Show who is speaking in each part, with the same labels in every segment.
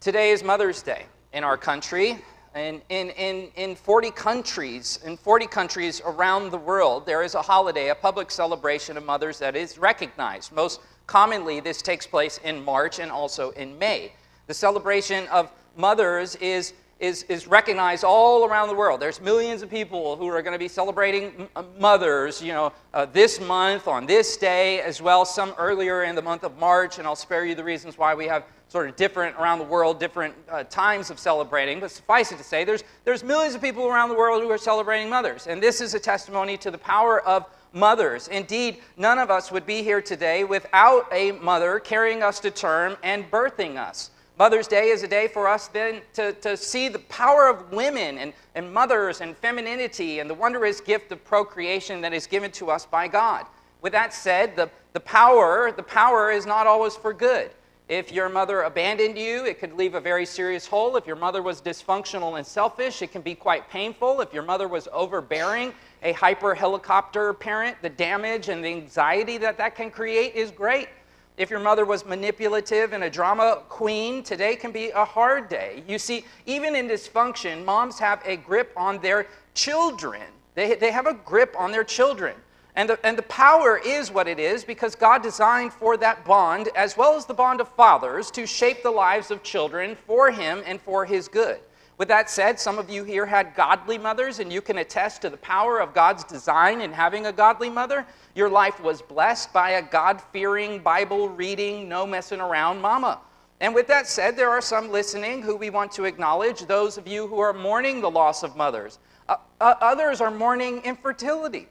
Speaker 1: Today is Mother's Day in our country. And in, in, in 40 countries, in 40 countries around the world, there is a holiday, a public celebration of mothers that is recognized. Most commonly, this takes place in March and also in May. The celebration of mothers is, is, is recognized all around the world. There's millions of people who are going to be celebrating uh, mothers, you know, uh, this month on this day, as well some earlier in the month of March. And I'll spare you the reasons why we have sort of different around the world, different uh, times of celebrating. But suffice it to say, there's, there's millions of people around the world who are celebrating mothers. And this is a testimony to the power of mothers. Indeed, none of us would be here today without a mother carrying us to term and birthing us. Mother's Day is a day for us then to, to see the power of women and, and mothers and femininity and the wondrous gift of procreation that is given to us by God. With that said, the, the power, the power is not always for good. If your mother abandoned you, it could leave a very serious hole. If your mother was dysfunctional and selfish, it can be quite painful. If your mother was overbearing, a hyper helicopter parent, the damage and the anxiety that that can create is great. If your mother was manipulative and a drama queen, today can be a hard day. You see, even in dysfunction, moms have a grip on their children. They, they have a grip on their children. And the, and the power is what it is because God designed for that bond, as well as the bond of fathers, to shape the lives of children for Him and for His good. With that said, some of you here had godly mothers, and you can attest to the power of God's design in having a godly mother. Your life was blessed by a God fearing, Bible reading, no messing around mama. And with that said, there are some listening who we want to acknowledge, those of you who are mourning the loss of mothers. Uh, uh, others are mourning infertility.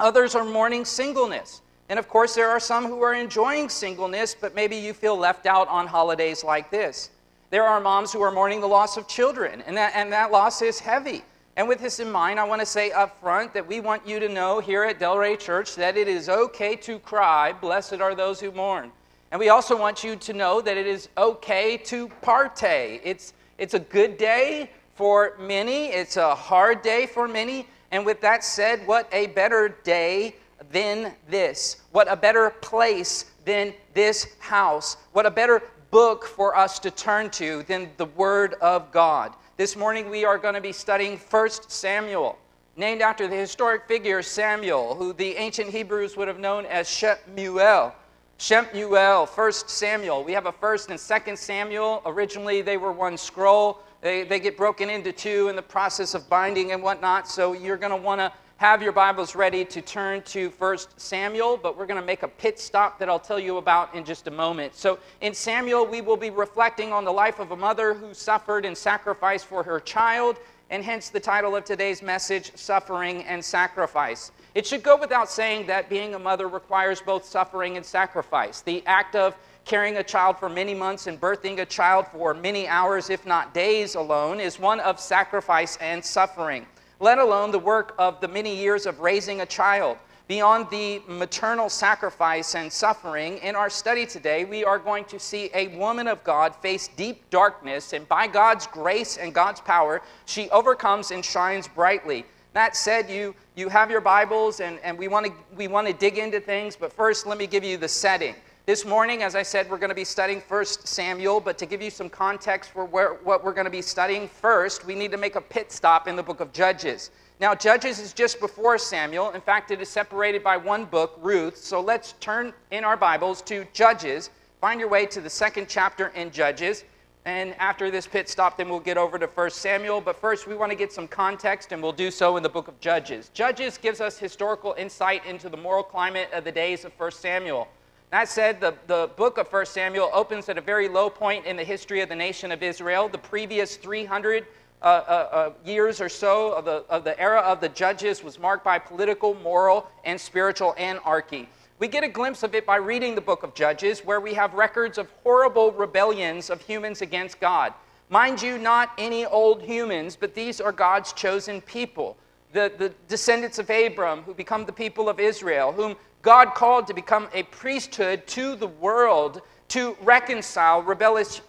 Speaker 1: Others are mourning singleness. And of course, there are some who are enjoying singleness, but maybe you feel left out on holidays like this. There are moms who are mourning the loss of children, and that, and that loss is heavy. And with this in mind, I want to say up front that we want you to know here at Delray Church that it is okay to cry. Blessed are those who mourn. And we also want you to know that it is okay to partay. It's, it's a good day for many, it's a hard day for many, and with that said, what a better day than this? What a better place than this house? What a better book for us to turn to than the Word of God? This morning we are going to be studying 1 Samuel, named after the historic figure Samuel, who the ancient Hebrews would have known as Shemuel. Shemuel, 1 Samuel. We have a 1st and 2nd Samuel. Originally they were one scroll. They, they get broken into two in the process of binding and whatnot. So you're going to want to have your Bibles ready to turn to 1 Samuel, but we're going to make a pit stop that I'll tell you about in just a moment. So in Samuel, we will be reflecting on the life of a mother who suffered and sacrificed for her child, and hence the title of today's message, Suffering and Sacrifice. It should go without saying that being a mother requires both suffering and sacrifice. The act of carrying a child for many months and birthing a child for many hours, if not days alone, is one of sacrifice and suffering, let alone the work of the many years of raising a child. Beyond the maternal sacrifice and suffering, in our study today, we are going to see a woman of God face deep darkness, and by God's grace and God's power, she overcomes and shines brightly. That said, you, you have your Bibles, and, and we want to we wanna dig into things, but first, let me give you the setting. This morning, as I said, we're going to be studying 1 Samuel, but to give you some context for where, what we're going to be studying first, we need to make a pit stop in the book of Judges. Now, Judges is just before Samuel. In fact, it is separated by one book, Ruth. So let's turn in our Bibles to Judges. Find your way to the second chapter in Judges. And after this pit stop, then we'll get over to 1 Samuel. But first, we want to get some context, and we'll do so in the book of Judges. Judges gives us historical insight into the moral climate of the days of 1 Samuel. That said, the, the book of 1 Samuel opens at a very low point in the history of the nation of Israel. The previous 300 uh, uh, uh, years or so of the, of the era of the judges was marked by political, moral, and spiritual anarchy. We get a glimpse of it by reading the book of Judges, where we have records of horrible rebellions of humans against God. Mind you, not any old humans, but these are God's chosen people. The, the descendants of Abram, who become the people of Israel, whom God called to become a priesthood to the world to reconcile rebellious,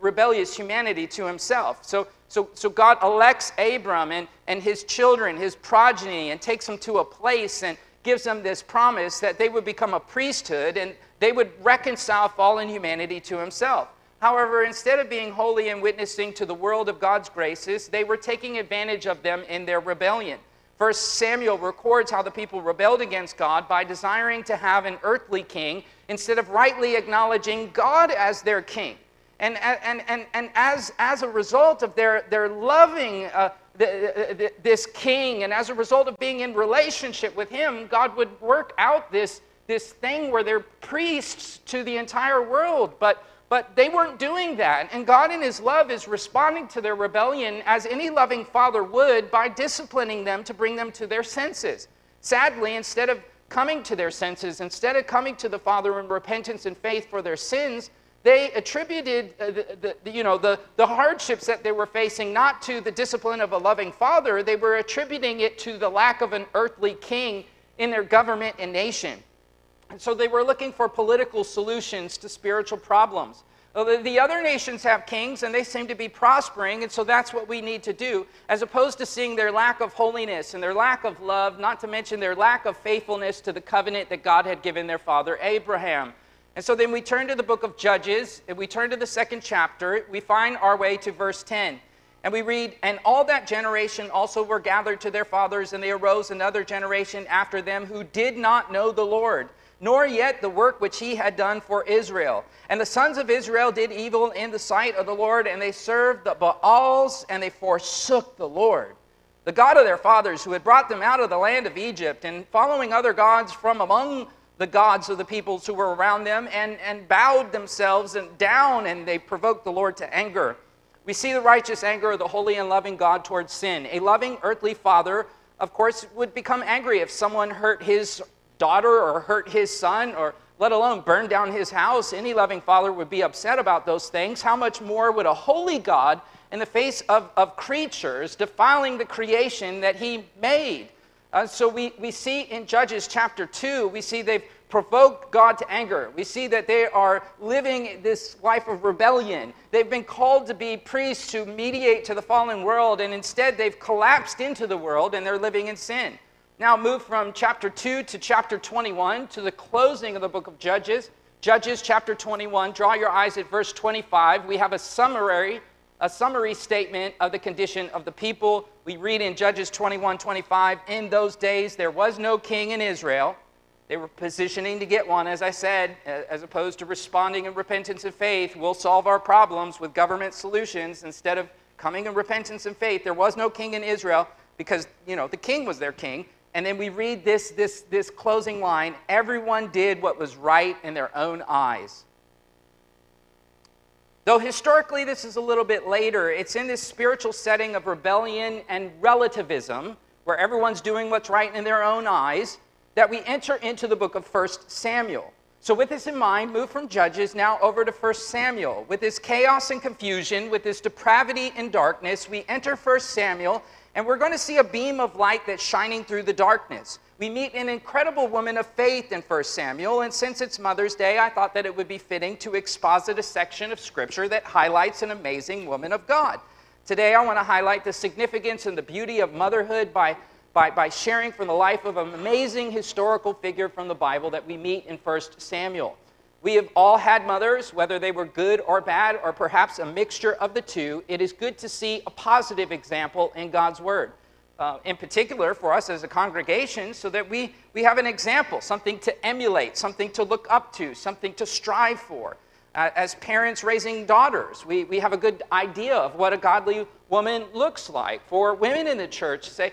Speaker 1: rebellious humanity to himself. So, so, so God elects Abram and, and his children, his progeny, and takes them to a place and gives them this promise that they would become a priesthood and they would reconcile fallen humanity to himself. However, instead of being holy and witnessing to the world of God's graces, they were taking advantage of them in their rebellion. First Samuel records how the people rebelled against God by desiring to have an earthly king instead of rightly acknowledging God as their king. And, and, and, and as, as a result of their, their loving uh, the, the, this king, and as a result of being in relationship with him, God would work out this, this thing where they're priests to the entire world. But but they weren't doing that. And God, in His love, is responding to their rebellion as any loving father would by disciplining them to bring them to their senses. Sadly, instead of coming to their senses, instead of coming to the Father in repentance and faith for their sins, they attributed uh, the, the, you know, the, the hardships that they were facing not to the discipline of a loving father, they were attributing it to the lack of an earthly king in their government and nation. And so they were looking for political solutions to spiritual problems. The other nations have kings and they seem to be prospering, and so that's what we need to do, as opposed to seeing their lack of holiness and their lack of love, not to mention their lack of faithfulness to the covenant that God had given their father Abraham. And so then we turn to the book of Judges, and we turn to the second chapter. We find our way to verse 10. And we read, And all that generation also were gathered to their fathers, and they arose another generation after them who did not know the Lord nor yet the work which he had done for Israel. And the sons of Israel did evil in the sight of the Lord, and they served the Baals, and they forsook the Lord, the God of their fathers, who had brought them out of the land of Egypt, and following other gods from among the gods of the peoples who were around them, and, and bowed themselves and down, and they provoked the Lord to anger. We see the righteous anger of the holy and loving God towards sin. A loving earthly father, of course, would become angry if someone hurt his daughter or hurt his son or let alone burn down his house, any loving father would be upset about those things. How much more would a holy God, in the face of, of creatures, defiling the creation that he made? Uh, so we, we see in Judges chapter 2, we see they've provoked God to anger. We see that they are living this life of rebellion. They've been called to be priests to mediate to the fallen world, and instead they've collapsed into the world and they're living in sin. Now move from chapter 2 to chapter 21 to the closing of the book of Judges. Judges chapter 21. Draw your eyes at verse 25. We have a summary, a summary statement of the condition of the people. We read in Judges 21, 25, in those days there was no king in Israel. They were positioning to get one, as I said, as opposed to responding in repentance and faith. We'll solve our problems with government solutions instead of coming in repentance and faith. There was no king in Israel because, you know, the king was their king. And then we read this, this, this closing line everyone did what was right in their own eyes. Though historically this is a little bit later, it's in this spiritual setting of rebellion and relativism, where everyone's doing what's right in their own eyes, that we enter into the book of 1 Samuel. So, with this in mind, move from Judges now over to 1 Samuel. With this chaos and confusion, with this depravity and darkness, we enter 1 Samuel and we're going to see a beam of light that's shining through the darkness. We meet an incredible woman of faith in 1 Samuel, and since it's Mother's Day, I thought that it would be fitting to exposit a section of Scripture that highlights an amazing woman of God. Today, I want to highlight the significance and the beauty of motherhood by, by, by sharing from the life of an amazing historical figure from the Bible that we meet in 1 Samuel. We have all had mothers, whether they were good or bad, or perhaps a mixture of the two. It is good to see a positive example in God's Word. Uh, in particular, for us as a congregation, so that we, we have an example, something to emulate, something to look up to, something to strive for. Uh, as parents raising daughters, we, we have a good idea of what a godly woman looks like. For women in the church, say,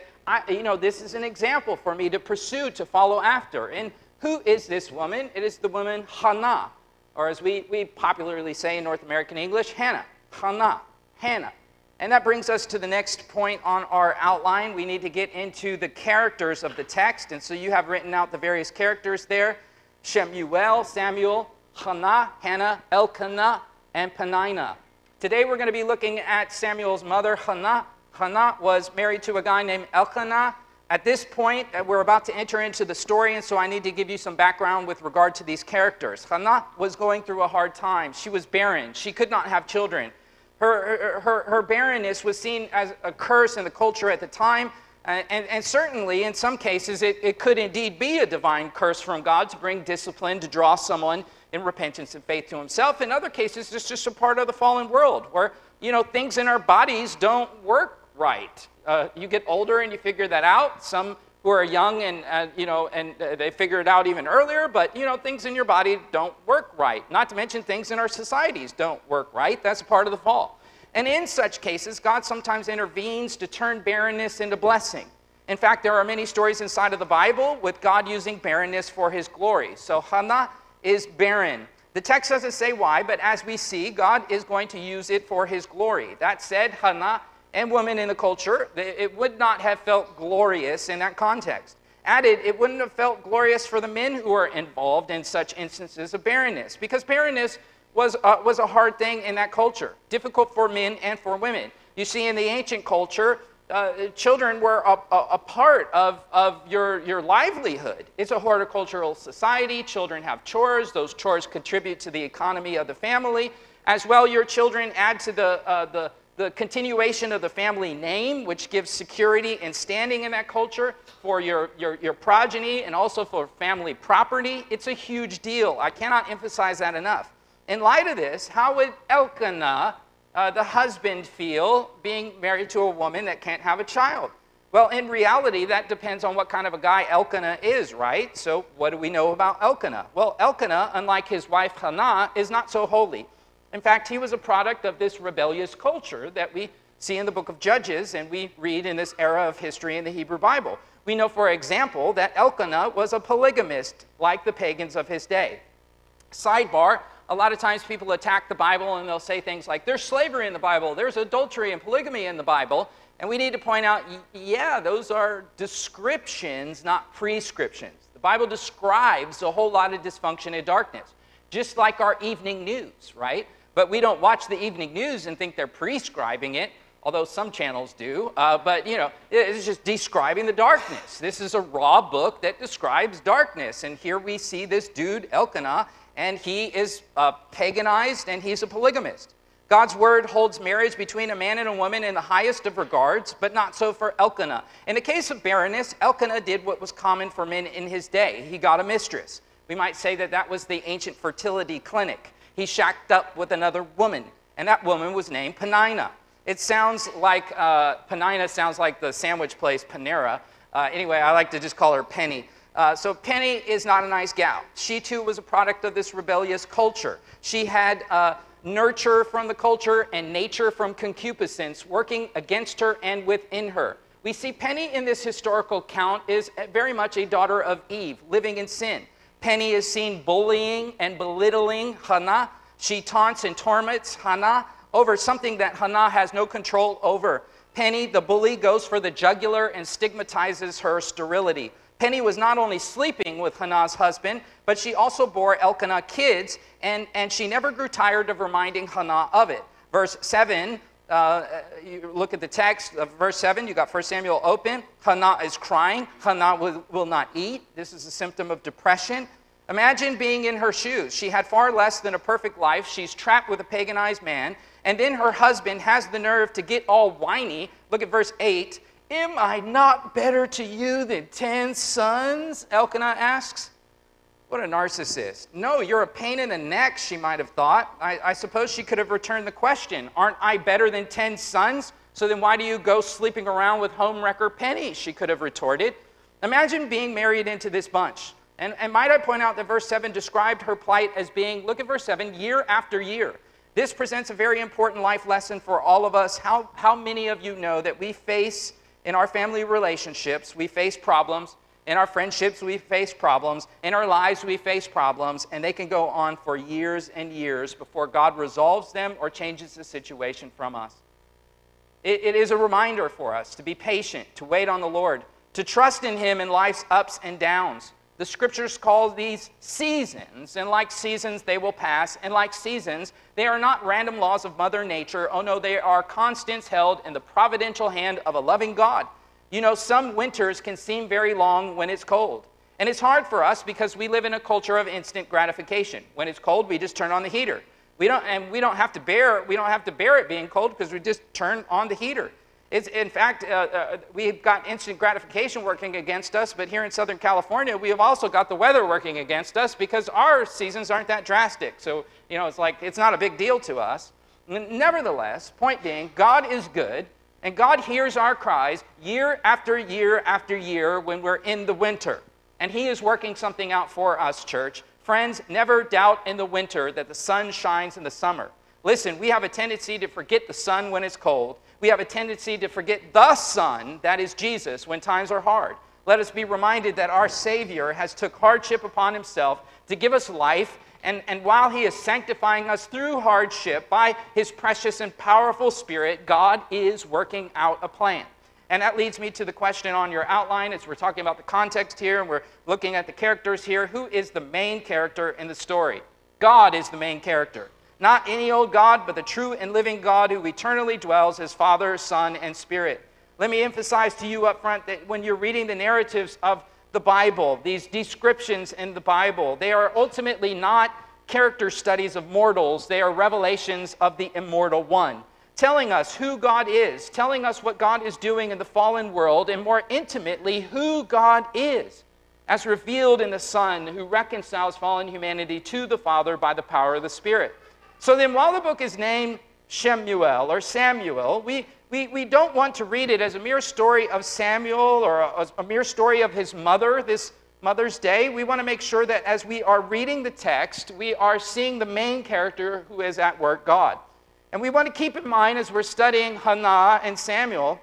Speaker 1: you know, this is an example for me to pursue, to follow after. And who is this woman? It is the woman Hannah, or as we, we popularly say in North American English, Hannah. Hannah. Hannah. And that brings us to the next point on our outline. We need to get into the characters of the text. And so you have written out the various characters there Shemuel, Samuel, Hannah, Hannah, Elkanah, and Penina. Today we're going to be looking at Samuel's mother, Hannah. Hannah was married to a guy named Elkanah. At this point, uh, we're about to enter into the story, and so I need to give you some background with regard to these characters. Hannah was going through a hard time. She was barren, she could not have children. Her, her, her barrenness was seen as a curse in the culture at the time, and, and, and certainly in some cases it, it could indeed be a divine curse from God to bring discipline, to draw someone in repentance and faith to himself. In other cases, it's just a part of the fallen world where, you know, things in our bodies don't work right. Uh, you get older and you figure that out. Some who are young and, uh, you know, and uh, they figure it out even earlier, but, you know, things in your body don't work right. Not to mention things in our societies don't work right. That's part of the fall. And in such cases, God sometimes intervenes to turn barrenness into blessing. In fact, there are many stories inside of the Bible with God using barrenness for his glory. So Hannah is barren. The text doesn't say why, but as we see, God is going to use it for his glory. That said, Hannah and women in the culture, it would not have felt glorious in that context. Added, it wouldn't have felt glorious for the men who were involved in such instances of barrenness, because barrenness was, uh, was a hard thing in that culture, difficult for men and for women. You see, in the ancient culture, uh, children were a, a, a, part of, of your, your livelihood. It's a horticultural society. Children have chores. Those chores contribute to the economy of the family. As well, your children add to the, uh, the, the continuation of the family name, which gives security and standing in that culture for your, your, your progeny and also for family property. It's a huge deal. I cannot emphasize that enough. In light of this, how would Elkanah uh, the husband feel being married to a woman that can't have a child? Well, in reality, that depends on what kind of a guy Elkanah is, right? So, what do we know about Elkanah? Well, Elkanah, unlike his wife Hannah, is not so holy. In fact, he was a product of this rebellious culture that we see in the book of Judges and we read in this era of history in the Hebrew Bible. We know, for example, that Elkanah was a polygamist like the pagans of his day. Sidebar a lot of times people attack the Bible and they'll say things like, there's slavery in the Bible, there's adultery and polygamy in the Bible. And we need to point out, yeah, those are descriptions, not prescriptions. The Bible describes a whole lot of dysfunction and darkness, just like our evening news, right? But we don't watch the evening news and think they're prescribing it, although some channels do. Uh, but, you know, it's just describing the darkness. This is a raw book that describes darkness. And here we see this dude, Elkanah, and he is uh, paganized and he's a polygamist. God's word holds marriage between a man and a woman in the highest of regards, but not so for Elkanah. In the case of barrenness, Elkanah did what was common for men in his day. He got a mistress. We might say that that was the ancient fertility clinic. He shacked up with another woman, and that woman was named Penina. It sounds like, uh, Penina sounds like the sandwich place Panera. Uh, anyway, I like to just call her Penny. Uh, so Penny is not a nice gal. She too was a product of this rebellious culture. She had uh, nurture from the culture and nature from concupiscence working against her and within her. We see Penny in this historical count is very much a daughter of Eve, living in sin. Penny is seen bullying and belittling Hannah. She taunts and torments Hannah over something that Hannah has no control over. Penny, the bully, goes for the jugular and stigmatizes her sterility. Penny was not only sleeping with Hannah's husband, but she also bore Elkanah kids, and, and she never grew tired of reminding Hannah of it. Verse 7, uh, you look at the text of verse 7, you got 1 Samuel open. Hannah is crying. Hannah will, will not eat. This is a symptom of depression. Imagine being in her shoes. She had far less than a perfect life. She's trapped with a paganized man. And then her husband has the nerve to get all whiny. Look at verse 8 Am I not better to you than ten sons? Elkanah asks. What a narcissist. No, you're a pain in the neck, she might have thought. I, I, suppose she could have returned the question Aren't I better than ten sons? So then why do you go sleeping around with homewrecker Penny? She could have retorted. Imagine being married into this bunch. And, and might I point out that verse 7 described her plight as being, look at verse 7, year after year. This presents a very important life lesson for all of us. How, how many of you know that we face in our family relationships, we face problems. In our friendships, we face problems. In our lives, we face problems, and they can go on for years and years before God resolves them or changes the situation from us. it, it is a reminder for us to be patient, to wait on the Lord, to trust in Him in life's ups and downs. The scriptures call these seasons, and like seasons, they will pass. And like seasons, they are not random laws of Mother Nature. Oh no, they are constants held in the providential hand of a loving God. You know, some winters can seem very long when it's cold. And it's hard for us because we live in a culture of instant gratification. When it's cold, we just turn on the heater. We don't, and we don't have to bear, we don't have to bear it being cold because we just turn on the heater. It's, in fact, uh, uh, we've got instant gratification working against us, but here in Southern California, we have also got the weather working against us because our seasons aren't that drastic. So, you know, it's like it's not a big deal to us. Nevertheless, point being, God is good, and God hears our cries year after year after year when we're in the winter. And He is working something out for us, church. Friends, never doubt in the winter that the sun shines in the summer. Listen, we have a tendency to forget the sun when it's cold we have a tendency to forget the Son, that is Jesus, when times are hard. Let us be reminded that our Savior has took hardship upon himself to give us life, and, and while he is sanctifying us through hardship by his precious and powerful Spirit, God is working out a plan. And that leads me to the question on your outline as we're talking about the context here and we're looking at the characters here. Who is the main character in the story? God is the main character. Not any old God, but the true and living God who eternally dwells as Father, Son, and Spirit. Let me emphasize to you up front that when you're reading the narratives of the Bible, these descriptions in the Bible, they are ultimately not character studies of mortals, they are revelations of the immortal one, telling us who God is, telling us what God is doing in the fallen world, and more intimately, who God is, as revealed in the Son who reconciles fallen humanity to the Father by the power of the Spirit. So then, while the book is named Shemuel or Samuel, we, we, we don't want to read it as a mere story of Samuel or a, a mere story of his mother, this Mother's Day. We want to make sure that as we are reading the text, we are seeing the main character who is at work, God. And we want to keep in mind as we're studying Hannah and Samuel,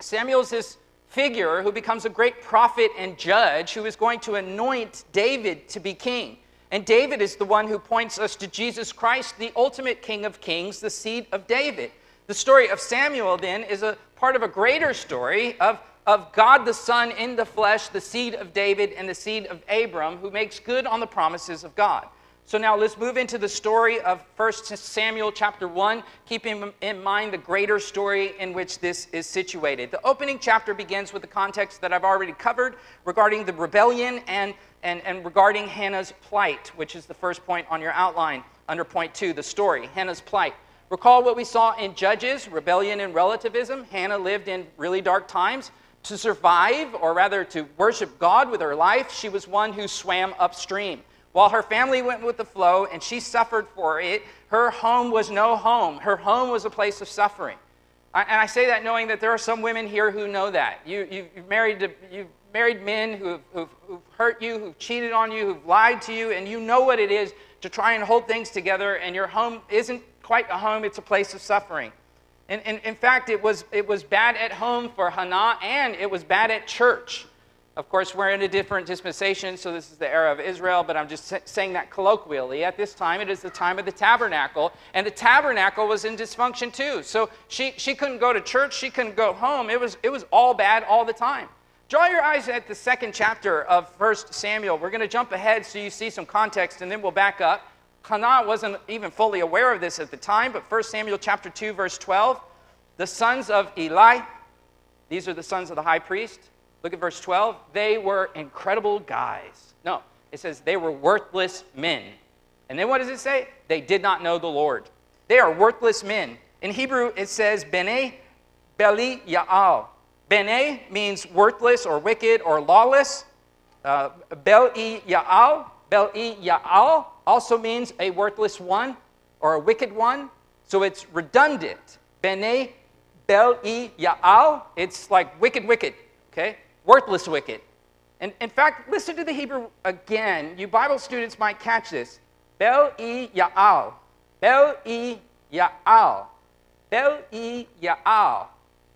Speaker 1: Samuel's this figure who becomes a great prophet and judge who is going to anoint David to be king. And David is the one who points us to Jesus Christ, the ultimate King of Kings, the seed of David. The story of Samuel, then, is a part of a greater story of, of God the Son in the flesh, the seed of David and the seed of Abram, who makes good on the promises of God. So now let's move into the story of 1 Samuel chapter 1, keeping in mind the greater story in which this is situated. The opening chapter begins with the context that I've already covered regarding the rebellion and and, and regarding Hannah's plight, which is the first point on your outline under point two, the story, Hannah's plight. Recall what we saw in Judges, rebellion and relativism. Hannah lived in really dark times. To survive, or rather to worship God with her life, she was one who swam upstream. While her family went with the flow and she suffered for it, her home was no home. Her home was a place of suffering. I, and I say that knowing that there are some women here who know that. You, you, have married, you've married men who've, who've, who've hurt you, who've cheated on you, who've lied to you, and you know what it is to try and hold things together, and your home isn't quite a home, it's a place of suffering. And, and in fact, it was, it was bad at home for Hannah, and it was bad at church. Of course, we're in a different dispensation, so this is the era of Israel, but I'm just saying that colloquially. At this time, it is the time of the tabernacle, and the tabernacle was in dysfunction too. So she, she couldn't go to church, she couldn't go home. It was, it was all bad all the time. Draw your eyes at the second chapter of 1 Samuel. We're going to jump ahead so you see some context, and then we'll back up. Hannah wasn't even fully aware of this at the time, but 1 Samuel chapter 2, verse 12. The sons of Eli, these are the sons of the high priest. Look at verse 12. They were incredible guys. No, it says they were worthless men. And then what does it say? They did not know the Lord. They are worthless men. In Hebrew, it says Bene Beli Yaal. Bene means worthless or wicked or lawless. Uh, Bel-i Ya'al, Bel-i Ya'al also means a worthless one or a wicked one. So it's redundant. Bene Bel-i Ya'al, it's like wicked, wicked, okay? Worthless, wicked. And in fact, listen to the Hebrew again. You Bible students might catch this. Bel-i Ya'al, Bel-i Ya'al, Bel-i Ya'al.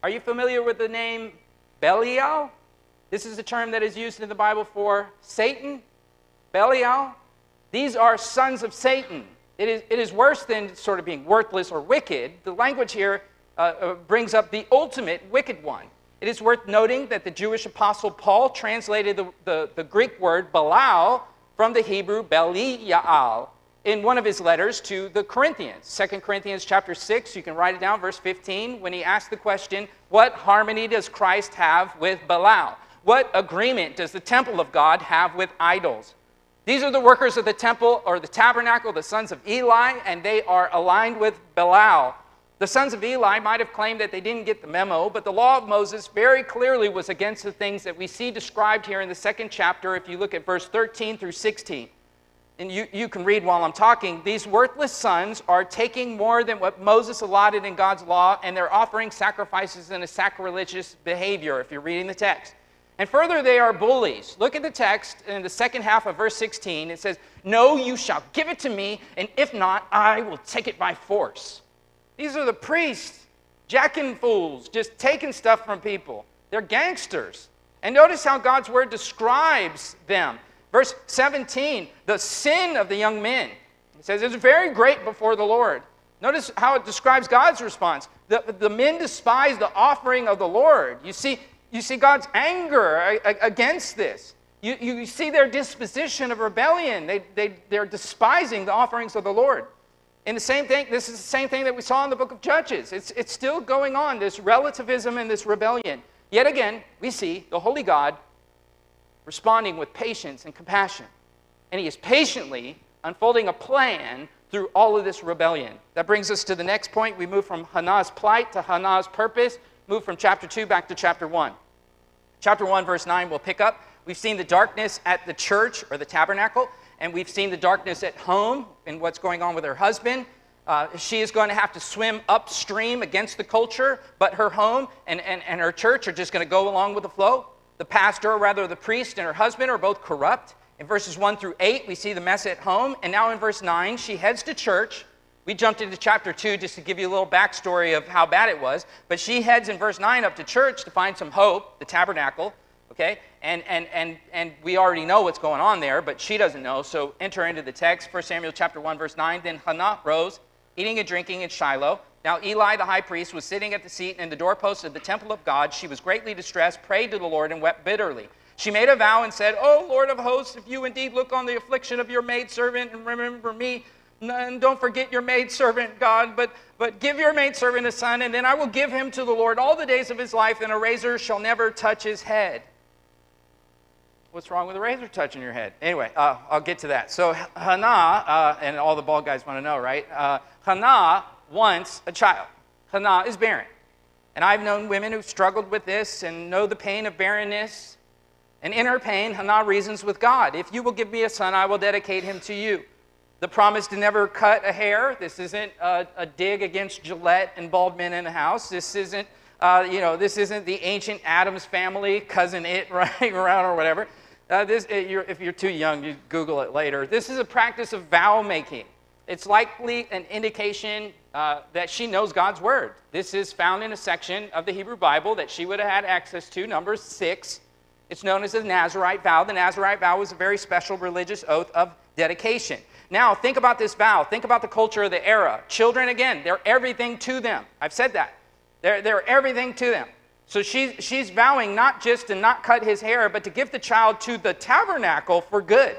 Speaker 1: Are you familiar with the name Belial? This is a term that is used in the Bible for Satan. Belial. These are sons of Satan. It is, it is worse than sort of being worthless or wicked. The language here uh, uh, brings up the ultimate wicked one. It is worth noting that the Jewish apostle Paul translated the, the, the Greek word Belial from the Hebrew Belial in one of his letters to the Corinthians. 2 Corinthians chapter 6, you can write it down, verse 15, when he asked the question, What harmony does Christ have with Belial? What agreement does the temple of God have with idols? These are the workers of the temple or the tabernacle, the sons of Eli, and they are aligned with Belial. The sons of Eli might have claimed that they didn't get the memo, but the law of Moses very clearly was against the things that we see described here in the second chapter if you look at verse 13 through 16. And you, you can read while I'm talking. These worthless sons are taking more than what Moses allotted in God's law, and they're offering sacrifices in a sacrilegious behavior, if you're reading the text. And further, they are bullies. Look at the text in the second half of verse 16. It says, No, you shall give it to me, and if not, I will take it by force. These are the priests, jacking fools, just taking stuff from people. They're gangsters. And notice how God's word describes them. Verse 17, the sin of the young men. It says, It's very great before the Lord. Notice how it describes God's response. The, the men despise the offering of the Lord. You see, you see God's anger against this. You, you see their disposition of rebellion. They, they, they're despising the offerings of the Lord. And the same thing, this is the same thing that we saw in the book of Judges. It's, it's still going on, this relativism and this rebellion. Yet again, we see the Holy God responding with patience and compassion. And he is patiently unfolding a plan through all of this rebellion. That brings us to the next point. We move from Hannah's plight to Hannah's purpose, move from chapter 2 back to chapter 1. Chapter 1, verse 9, we'll pick up. We've seen the darkness at the church or the tabernacle and we've seen the darkness at home and what's going on with her husband. Uh, she is going to have to swim upstream against the culture, but her home and, and, and her church are just going to go along with the flow. The pastor, or rather the priest, and her husband are both corrupt. In verses 1 through 8, we see the mess at home. And now in verse 9, she heads to church. We jumped into chapter 2 just to give you a little backstory of how bad it was. But she heads in verse 9 up to church to find some hope, the tabernacle okay? And, and, and, and we already know what's going on there, but she doesn't know. So enter into the text, 1 Samuel chapter 1, verse 9. Then Hannah rose, eating and drinking in Shiloh. Now Eli the high priest was sitting at the seat in the doorpost of the temple of God. She was greatly distressed, prayed to the Lord, and wept bitterly. She made a vow and said, O Lord of hosts, if you indeed look on the affliction of your maidservant and remember me, and don't forget your maidservant, God, but, but give your maidservant a son, and then I will give him to the Lord all the days of his life, and a razor shall never touch his head. What's wrong with a razor touching your head? Anyway, uh, I'll get to that. So Hannah, uh, and all the bald guys want to know, right? Uh, Hannah wants a child. Hannah is barren. And I've known women who've struggled with this and know the pain of barrenness. And in her pain, Hannah reasons with God If you will give me a son, I will dedicate him to you. The promise to never cut a hair. This isn't a, a dig against Gillette and bald men in the house. This isn't, uh, you know, this isn't the ancient Addams family, cousin Itt, running around or whatever. Uh, this, you're, if you're too young, you Google it later. This is a practice of vow making. It's likely an indication uh, that she knows God's word. This is found in a section of the Hebrew Bible that she would have had access to, Numbers 6. It's known as the Nazarite vow. The Nazarite vow was a very special religious oath of dedication. Now, think about this vow. Think about the culture of the era. Children, again, they're everything to them. I've said that. They're, they're everything to them. So she, she's vowing not just to not cut his hair, but to give the child to the tabernacle for good.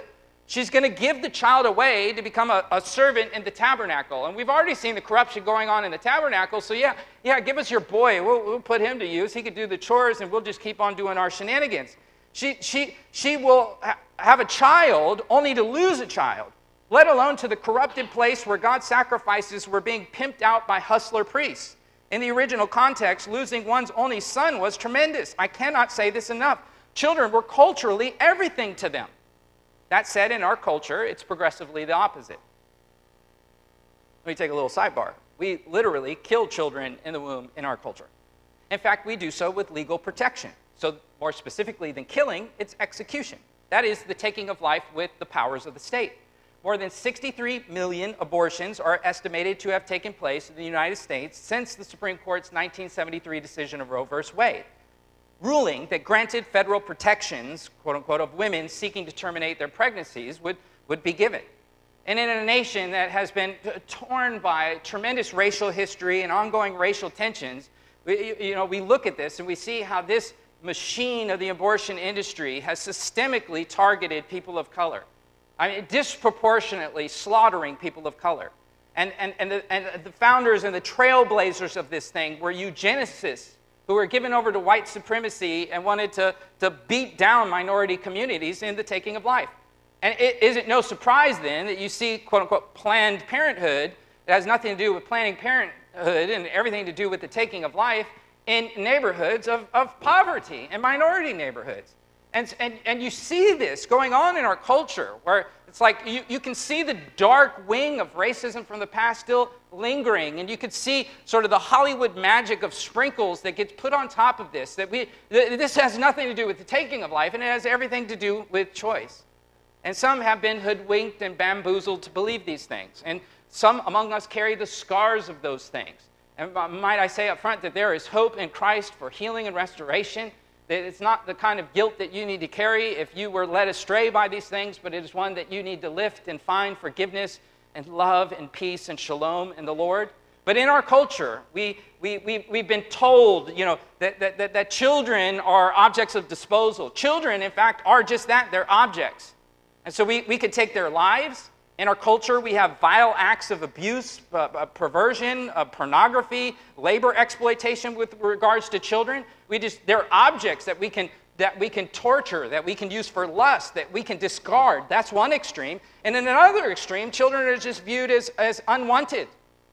Speaker 1: She's going to give the child away to become a, a, servant in the tabernacle. And we've already seen the corruption going on in the tabernacle. So, yeah, yeah, give us your boy. We'll, we'll put him to use. He could do the chores, and we'll just keep on doing our shenanigans. She, she, she will ha- have a child only to lose a child, let alone to the corrupted place where God's sacrifices were being pimped out by hustler priests. In the original context, losing one's only son was tremendous. I cannot say this enough. Children were culturally everything to them. That said, in our culture, it's progressively the opposite. Let me take a little sidebar. We literally kill children in the womb in our culture. In fact, we do so with legal protection. So, more specifically than killing, it's execution. That is the taking of life with the powers of the state. More than 63 million abortions are estimated to have taken place in the United States since the Supreme Court's 1973 decision of Roe v. Wade, ruling that granted federal protections, quote unquote, of women seeking to terminate their pregnancies would, would be given. And in a nation that has been torn by tremendous racial history and ongoing racial tensions, we, you know, we look at this and we see how this machine of the abortion industry has systemically targeted people of color. I mean, disproportionately slaughtering people of color. And, and, and, the, and the founders and the trailblazers of this thing were eugenicists who were given over to white supremacy and wanted to, to beat down minority communities in the taking of life. And it isn't no surprise then that you see, quote unquote, Planned Parenthood that has nothing to do with Planning Parenthood and everything to do with the taking of life in neighborhoods of, of poverty and minority neighborhoods. And, and, and you see this going on in our culture where it's like you, you can see the dark wing of racism from the past still lingering. And you can see sort of the Hollywood magic of sprinkles that gets put on top of this. That we, this has nothing to do with the taking of life, and it has everything to do with choice. And some have been hoodwinked and bamboozled to believe these things. And some among us carry the scars of those things. And might I say up front that there is hope in Christ for healing and restoration. It's not the kind of guilt that you need to carry if you were led astray by these things, but it is one that you need to lift and find forgiveness and love and peace and shalom in the Lord. But in our culture, we, we, we, we've been told you know, that, that, that, that children are objects of disposal. Children, in fact, are just that they're objects. And so we, we could take their lives. In our culture, we have vile acts of abuse, uh, uh, perversion, uh, pornography, labor exploitation with regards to children. We just, they're objects that we can that we can torture, that we can use for lust, that we can discard. That's one extreme. And in another extreme, children are just viewed as, as unwanted.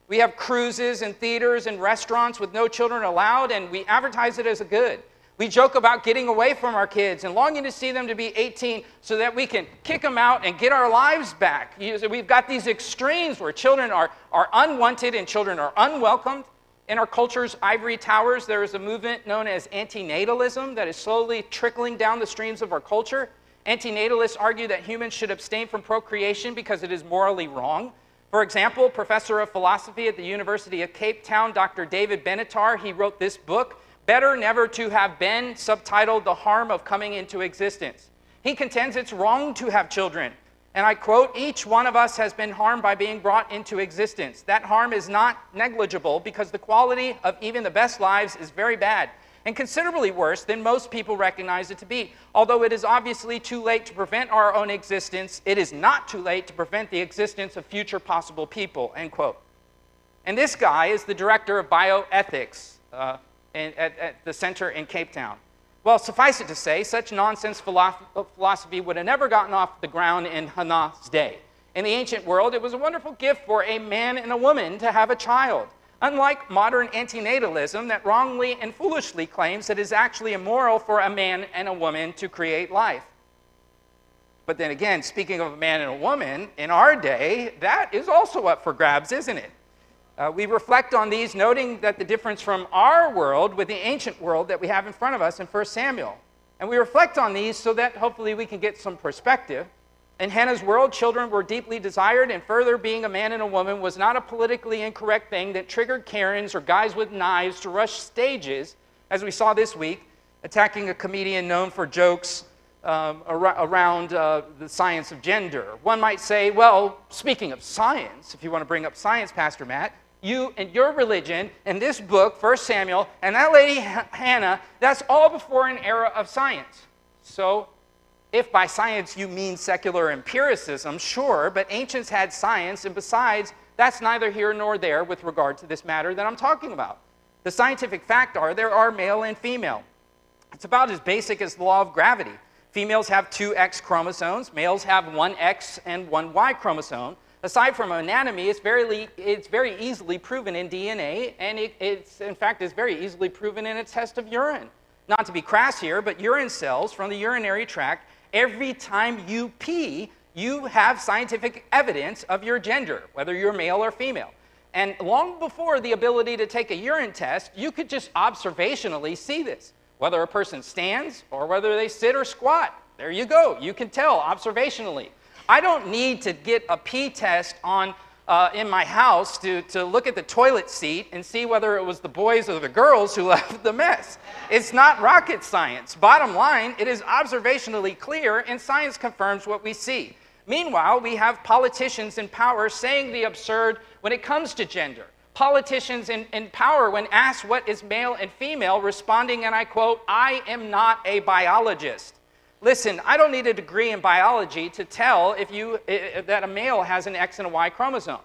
Speaker 1: We have cruises and theaters and restaurants with no children allowed, and we advertise it as a good. We joke about getting away from our kids and longing to see them to be 18 so that we can kick them out and get our lives back. We've got these extremes where children are, are unwanted and children are unwelcomed. In our culture's ivory towers, there is a movement known as antinatalism that is slowly trickling down the streams of our culture. Antinatalists argue that humans should abstain from procreation because it is morally wrong. For example, professor of philosophy at the University of Cape Town, Dr. David Benatar, he wrote this book Better Never to Have Been, subtitled The Harm of Coming into Existence. He contends it's wrong to have children. And I quote, each one of us has been harmed by being brought into existence. That harm is not negligible because the quality of even the best lives is very bad and considerably worse than most people recognize it to be. Although it is obviously too late to prevent our own existence, it is not too late to prevent the existence of future possible people, end quote. And this guy is the director of bioethics. Uh, in, at, at the center in Cape Town. Well, suffice it to say, such nonsense philosophy would have never gotten off the ground in Hannah's day. In the ancient world, it was a wonderful gift for a man and a woman to have a child. Unlike modern antinatalism that wrongly and foolishly claims that it is actually immoral for a man and a woman to create life. But then again, speaking of a man and a woman, in our day, that is also up for grabs, isn't it? Uh, we reflect on these, noting that the difference from our world with the ancient world that we have in front of us in 1 Samuel. And we reflect on these so that hopefully we can get some perspective. In Hannah's world, children were deeply desired, and further, being a man and a woman was not a politically incorrect thing that triggered Karens or guys with knives to rush stages, as we saw this week, attacking a comedian known for jokes um, ar- around uh, the science of gender. One might say, well, speaking of science, if you want to bring up science, Pastor Matt, you and your religion and this book, 1 Samuel, and that lady Hannah, that's all before an era of science. So, if by science you mean secular empiricism, sure, but ancients had science, and besides, that's neither here nor there with regard to this matter that I'm talking about. The scientific fact are there are male and female. It's about as basic as the law of gravity. Females have two X chromosomes, males have one X and one Y chromosome. Aside from anatomy, it's very, it's very easily proven in DNA, and it, it's, in fact, is very easily proven in a test of urine. Not to be crass here, but urine cells from the urinary tract, every time you pee, you have scientific evidence of your gender, whether you're male or female. And long before the ability to take a urine test, you could just observationally see this, whether a person stands or whether they sit or squat. There you go. You can tell observationally. I don't need to get a pee test on uh, in my house to, to look at the toilet seat and see whether it was the boys or the girls who left the mess. It's not rocket science. Bottom line, it is observationally clear, and science confirms what we see. Meanwhile, we have politicians in power saying the absurd when it comes to gender. Politicians in, in power, when asked what is male and female, responding, and I quote, I am not a biologist. Listen, I don't need a degree in biology to tell if you, that a male has an X and a Y chromosome,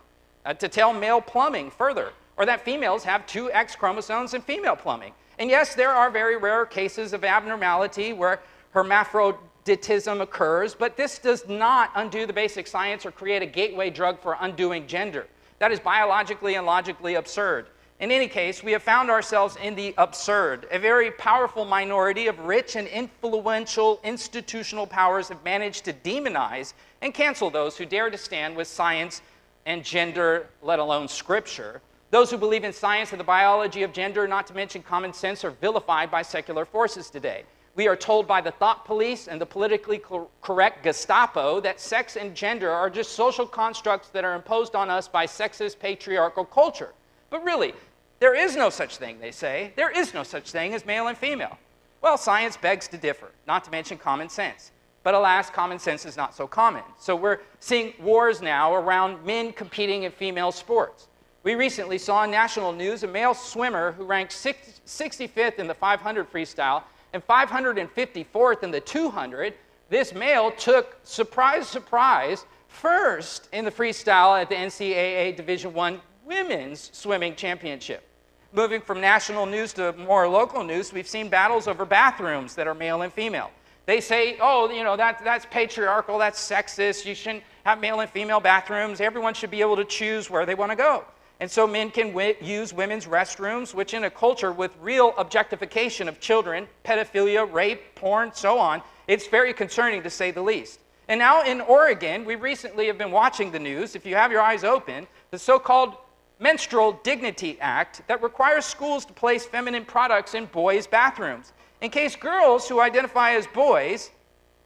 Speaker 1: uh, to tell male plumbing further, or that females have two X chromosomes and female plumbing. And yes, there are very rare cases of abnormality where hermaphroditism occurs, but this does not undo the basic science or create a gateway drug for undoing gender. That is biologically and logically absurd. In any case, we have found ourselves in the absurd. A very powerful minority of rich and influential institutional powers have managed to demonize and cancel those who dare to stand with science and gender, let alone scripture. Those who believe in science and the biology of gender, not to mention common sense, are vilified by secular forces today. We are told by the thought police and the politically correct Gestapo that sex and gender are just social constructs that are imposed on us by sexist patriarchal culture. But really, there is no such thing, they say. There is no such thing as male and female. Well, science begs to differ, not to mention common sense. But alas, common sense is not so common. So we're seeing wars now around men competing in female sports. We recently saw in national news a male swimmer who ranked 65th in the 500 freestyle and 554th in the 200. This male took, surprise, surprise, first in the freestyle at the NCAA Division I Women's Swimming Championship. Moving from national news to more local news, we've seen battles over bathrooms that are male and female. They say, oh, you know, that, that's patriarchal, that's sexist, you shouldn't have male and female bathrooms, everyone should be able to choose where they want to go. And so men can use women's restrooms, which in a culture with real objectification of children, pedophilia, rape, porn, so on, it's very concerning to say the least. And now in Oregon, we recently have been watching the news, if you have your eyes open, the so called Menstrual Dignity Act that requires schools to place feminine products in boys' bathrooms. In case girls who identify as boys,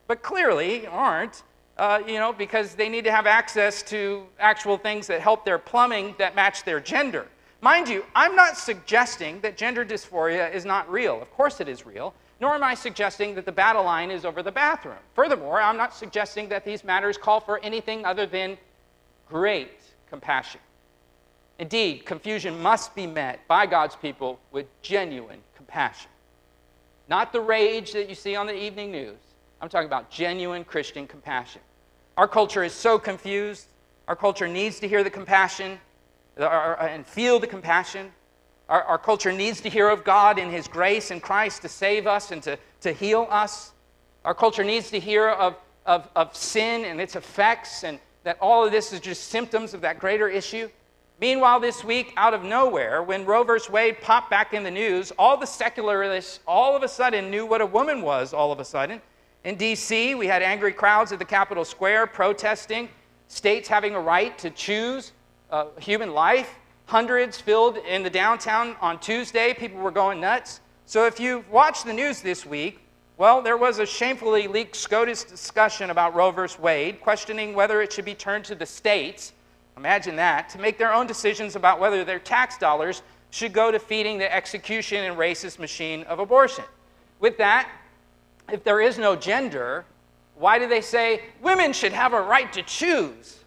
Speaker 1: but clearly aren't, uh, you know, because they need to have access to actual things that help their plumbing that match their gender. Mind you, I'm not suggesting that gender dysphoria is not real. Of course it is real. Nor am I suggesting that the battle line is over the bathroom. Furthermore, I'm not suggesting that these matters call for anything other than great compassion. Indeed, confusion must be met by God's people with genuine compassion. Not the rage that you see on the evening news. I'm talking about genuine Christian compassion. Our culture is so confused. Our culture needs to hear the compassion and feel the compassion. Our, our culture needs to hear of God and His grace in Christ to save us and to, to heal us. Our culture needs to hear of, of, of sin and its effects, and that all of this is just symptoms of that greater issue. Meanwhile, this week, out of nowhere, when Roe v. Wade popped back in the news, all the secularists all of a sudden knew what a woman was all of a sudden. In D.C., we had angry crowds at the Capitol Square protesting states having a right to choose uh, human life. Hundreds filled in the downtown on Tuesday. People were going nuts. So if you've watched the news this week, well, there was a shamefully leaked SCOTUS discussion about Roe v. Wade, questioning whether it should be turned to the states Imagine that, to make their own decisions about whether their tax dollars should go to feeding the execution and racist machine of abortion. With that, if there is no gender, why do they say women should have a right to choose?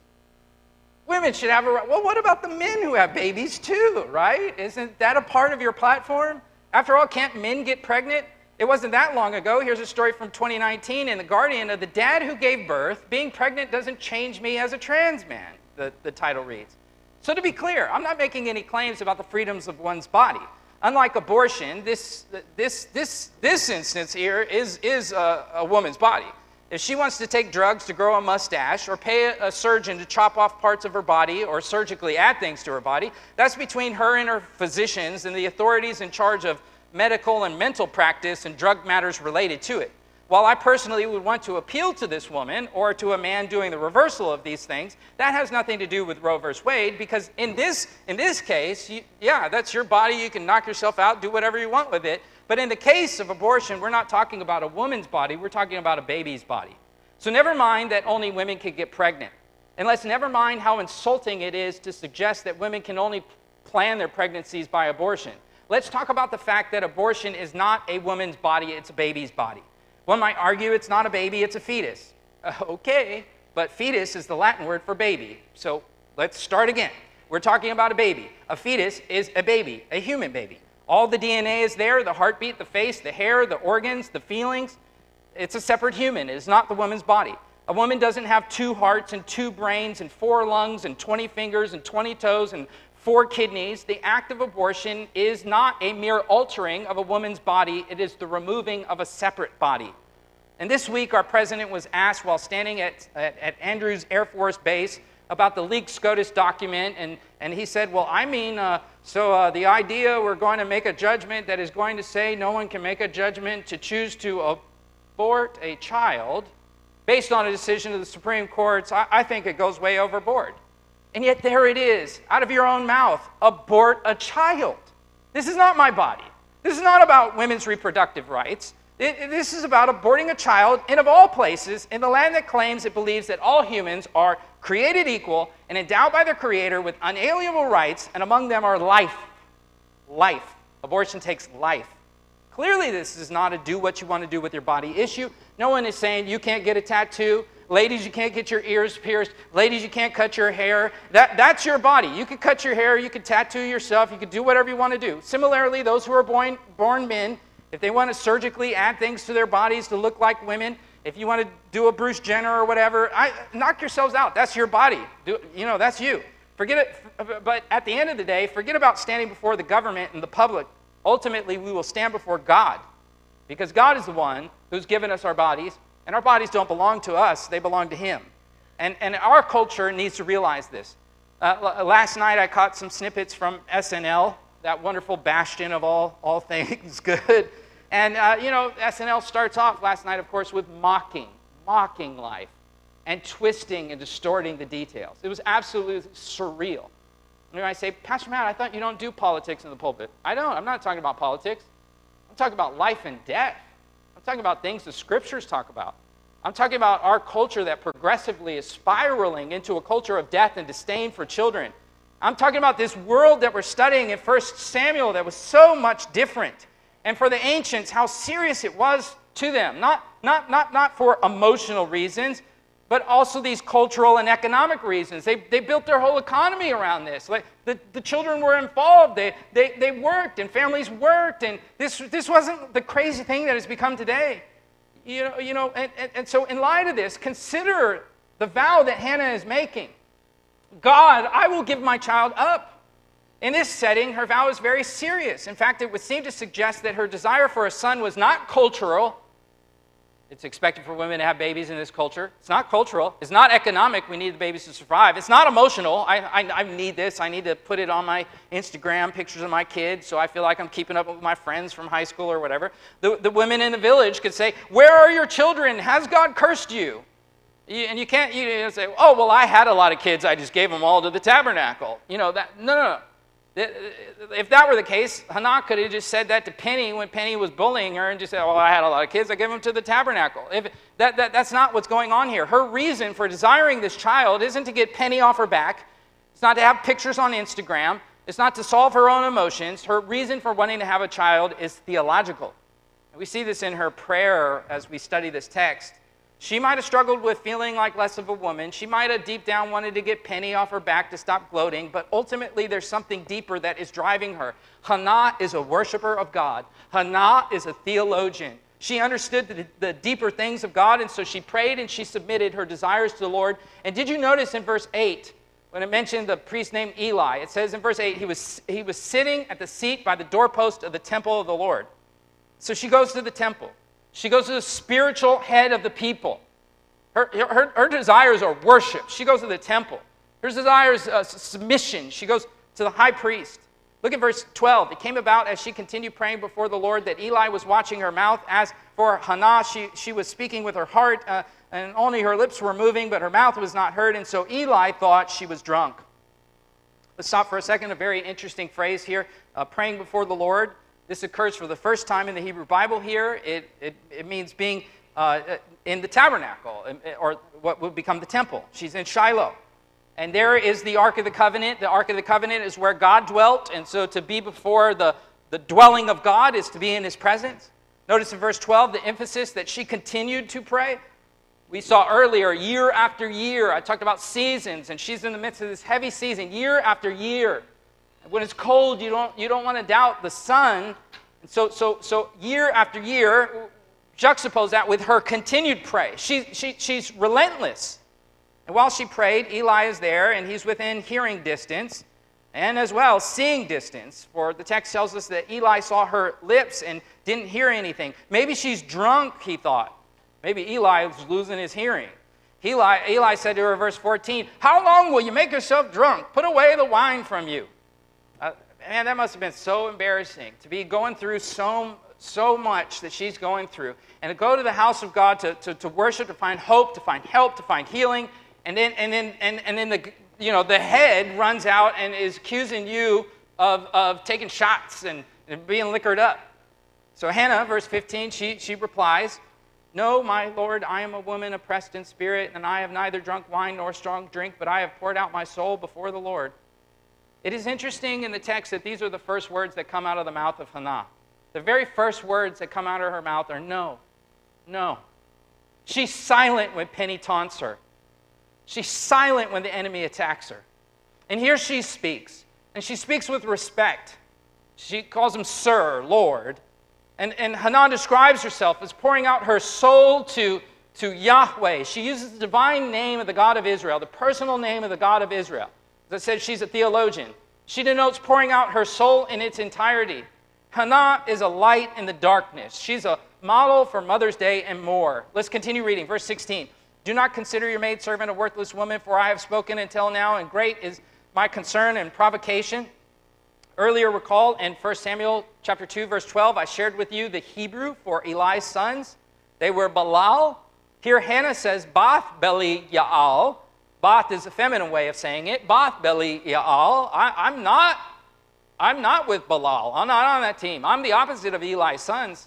Speaker 1: Women should have a right. Well, what about the men who have babies too, right? Isn't that a part of your platform? After all, can't men get pregnant? It wasn't that long ago. Here's a story from 2019 in The Guardian of the dad who gave birth. Being pregnant doesn't change me as a trans man the, the title reads. So, to be clear, I'm not making any claims about the freedoms of one's body. Unlike abortion, this, this, this, this instance here is, is a, a woman's body. If she wants to take drugs to grow a mustache or pay a, a surgeon to chop off parts of her body or surgically add things to her body, that's between her and her physicians and the authorities in charge of medical and mental practice and drug matters related to it. While I personally would want to appeal to this woman or to a man doing the reversal of these things, that has nothing to do with Roe versus Wade because in this, in this case, you, yeah, that's your body. You can knock yourself out, do whatever you want with it. But in the case of abortion, we're not talking about a woman's body, we're talking about a baby's body. So never mind that only women can get pregnant. And let's never mind how insulting it is to suggest that women can only plan their pregnancies by abortion. Let's talk about the fact that abortion is not a woman's body, it's a baby's body. One might argue it's not a baby, it's a fetus. Uh, okay, but fetus is the Latin word for baby. So let's start again. We're talking about a baby. A fetus is a baby, a human baby. All the DNA is there the heartbeat, the face, the hair, the organs, the feelings. It's a separate human, it is not the woman's body. A woman doesn't have two hearts and two brains and four lungs and 20 fingers and 20 toes and for kidneys, the act of abortion is not a mere altering of a woman's body, it is the removing of a separate body. And this week, our president was asked while standing at, at, at Andrews Air Force Base about the leaked SCOTUS document and, And he said, Well, I mean, uh, so uh, the idea we're going to make a judgment that is going to say no one can make a judgment to choose to abort a child based on a decision of the Supreme Courts, I, I think it goes way overboard. And yet, there it is, out of your own mouth abort a child. This is not my body. This is not about women's reproductive rights. It, this is about aborting a child, and of all places, in the land that claims it believes that all humans are created equal and endowed by their Creator with unalienable rights, and among them are life. Life. Abortion takes life. Clearly, this is not a do what you want to do with your body issue. No one is saying you can't get a tattoo. Ladies, you can't get your ears pierced. Ladies, you can't cut your hair. That, that's your body. You can cut your hair, you can tattoo yourself, you can do whatever you want to do. Similarly, those who are born, born men, if they want to surgically add things to their bodies to look like women, if you want to do a Bruce Jenner or whatever, I, knock yourselves out. That's your body. Do, you know, that's you. Forget it. But at the end of the day, forget about standing before the government and the public. Ultimately, we will stand before God because God is the one who's given us our bodies, and our bodies don't belong to us, they belong to Him. And, and our culture needs to realize this. Uh, last night, I caught some snippets from SNL, that wonderful bastion of all, all things good. And, uh, you know, SNL starts off last night, of course, with mocking, mocking life and twisting and distorting the details. It was absolutely surreal. And I say, Pastor Matt, I thought you don't do politics in the pulpit. I don't. I'm not talking about politics. I'm talking about life and death. Talking about things the scriptures talk about. I'm talking about our culture that progressively is spiraling into a culture of death and disdain for children. I'm talking about this world that we're studying in 1 Samuel that was so much different and for the ancients, how serious it was to them. Not, not, not, not for emotional reasons, but also these cultural and economic reasons. They, they built their whole economy around this. Like the, the children were involved, they, they, they worked, and families worked, and this, this wasn't the crazy thing that has become today. You know, you know and, and, and so, in light of this, consider the vow that Hannah is making God, I will give my child up. In this setting, her vow is very serious. In fact, it would seem to suggest that her desire for a son was not cultural. It's expected for women to have babies in this culture. It's not cultural. It's not economic. We need the babies to survive. It's not emotional. I, I, I, need this. I need to put it on my Instagram, pictures of my kids, so I feel like I'm keeping up with my friends from high school or whatever. The, the women in the village could say, Where are your children? Has God cursed you? you and you can't you say, Oh, well, I had a lot of kids. I just gave them all to the tabernacle. You know, that, no, no, no. If that were the case, Hannah could have just said that to Penny when Penny was bullying her and just said, Well, I had a lot of kids, I gave them to the tabernacle. If that, that, that's not what's going on here. Her reason for desiring this child isn't to get Penny off her back, it's not to have pictures on Instagram, it's not to solve her own emotions. Her reason for wanting to have a child is theological. And we see this in her prayer as we study this text. She might have struggled with feeling like less of a woman. She might have deep down wanted to get Penny off her back to stop gloating, but ultimately there's something deeper that is driving her. Hannah is a worshiper of God, Hannah is a theologian. She understood the, the, deeper things of God, and so she prayed and she submitted her desires to the Lord. And did you notice in verse 8, when it mentioned the priest named Eli, it says in verse 8, he was, he was sitting at the seat by the doorpost of the temple of the Lord. So she goes to the temple. She goes to the spiritual head of the people. Her, her, her desires are worship. She goes to the temple. Her desires uh, submission. She goes to the high priest. Look at verse 12. It came about as she continued praying before the Lord that Eli was watching her mouth. As for Hannah, she, she was speaking with her heart, uh, and only her lips were moving, but her mouth was not heard. And so Eli thought she was drunk. Let's stop for a second. A very interesting phrase here uh, praying before the Lord. This occurs for the first time in the Hebrew Bible here. It, it, it means being uh, in the tabernacle, or what would become the temple. She's in Shiloh. And there is the Ark of the Covenant. The Ark of the Covenant is where God dwelt. And so to be before the, the dwelling of God is to be in his presence. Notice in verse 12 the emphasis that she continued to pray. We saw earlier, year after year, I talked about seasons, and she's in the midst of this heavy season, year after year. When it's cold, you don't, you don't want to doubt the sun. And so, so, so year after year, juxtapose that with her continued prayer. She, she, she's relentless. And while she prayed, Eli is there, and he's within hearing distance and as well seeing distance. For the text tells us that Eli saw her lips and didn't hear anything. Maybe she's drunk, he thought. Maybe Eli was losing his hearing. Eli, Eli said to her, verse 14, How long will you make yourself drunk? Put away the wine from you. Man, that must have been so embarrassing to be going through so, so much that she's going through. And to go to the house of God to, to, to worship, to find hope, to find help, to find healing. And then, and then, and, and then the, you know, the head runs out and is accusing you of, of taking shots and, and being liquored up. So Hannah, verse 15, she, she replies, No, my Lord, I am a woman oppressed in spirit, and I have neither drunk wine nor strong drink, but I have poured out my soul before the Lord. It is interesting in the text that these are the first words that come out of the mouth of Hannah. The very first words that come out of her mouth are no, no. She's silent when Penny taunts her. She's silent when the enemy attacks her. And here she speaks, and she speaks with respect. She calls him Sir, Lord. And, and Hannah describes herself as pouring out her soul to, to Yahweh. She uses the divine name of the God of Israel, the personal name of the God of Israel. I said, she's a theologian. She denotes pouring out her soul in its entirety. Hannah is a light in the darkness. She's a model for Mother's Day and more. Let's continue reading. Verse 16. Do not consider your maidservant a worthless woman, for I have spoken until now, and great is my concern and provocation. Earlier, recall in 1 Samuel chapter 2, verse 12, I shared with you the Hebrew for Eli's sons. They were Balal. Here, Hannah says Bath Beli Yaal. Bath is a feminine way of saying it. Bath Beli Yaal. I, am not, I'm not with Balal. I'm not on that team. I'm the opposite of Eli's sons.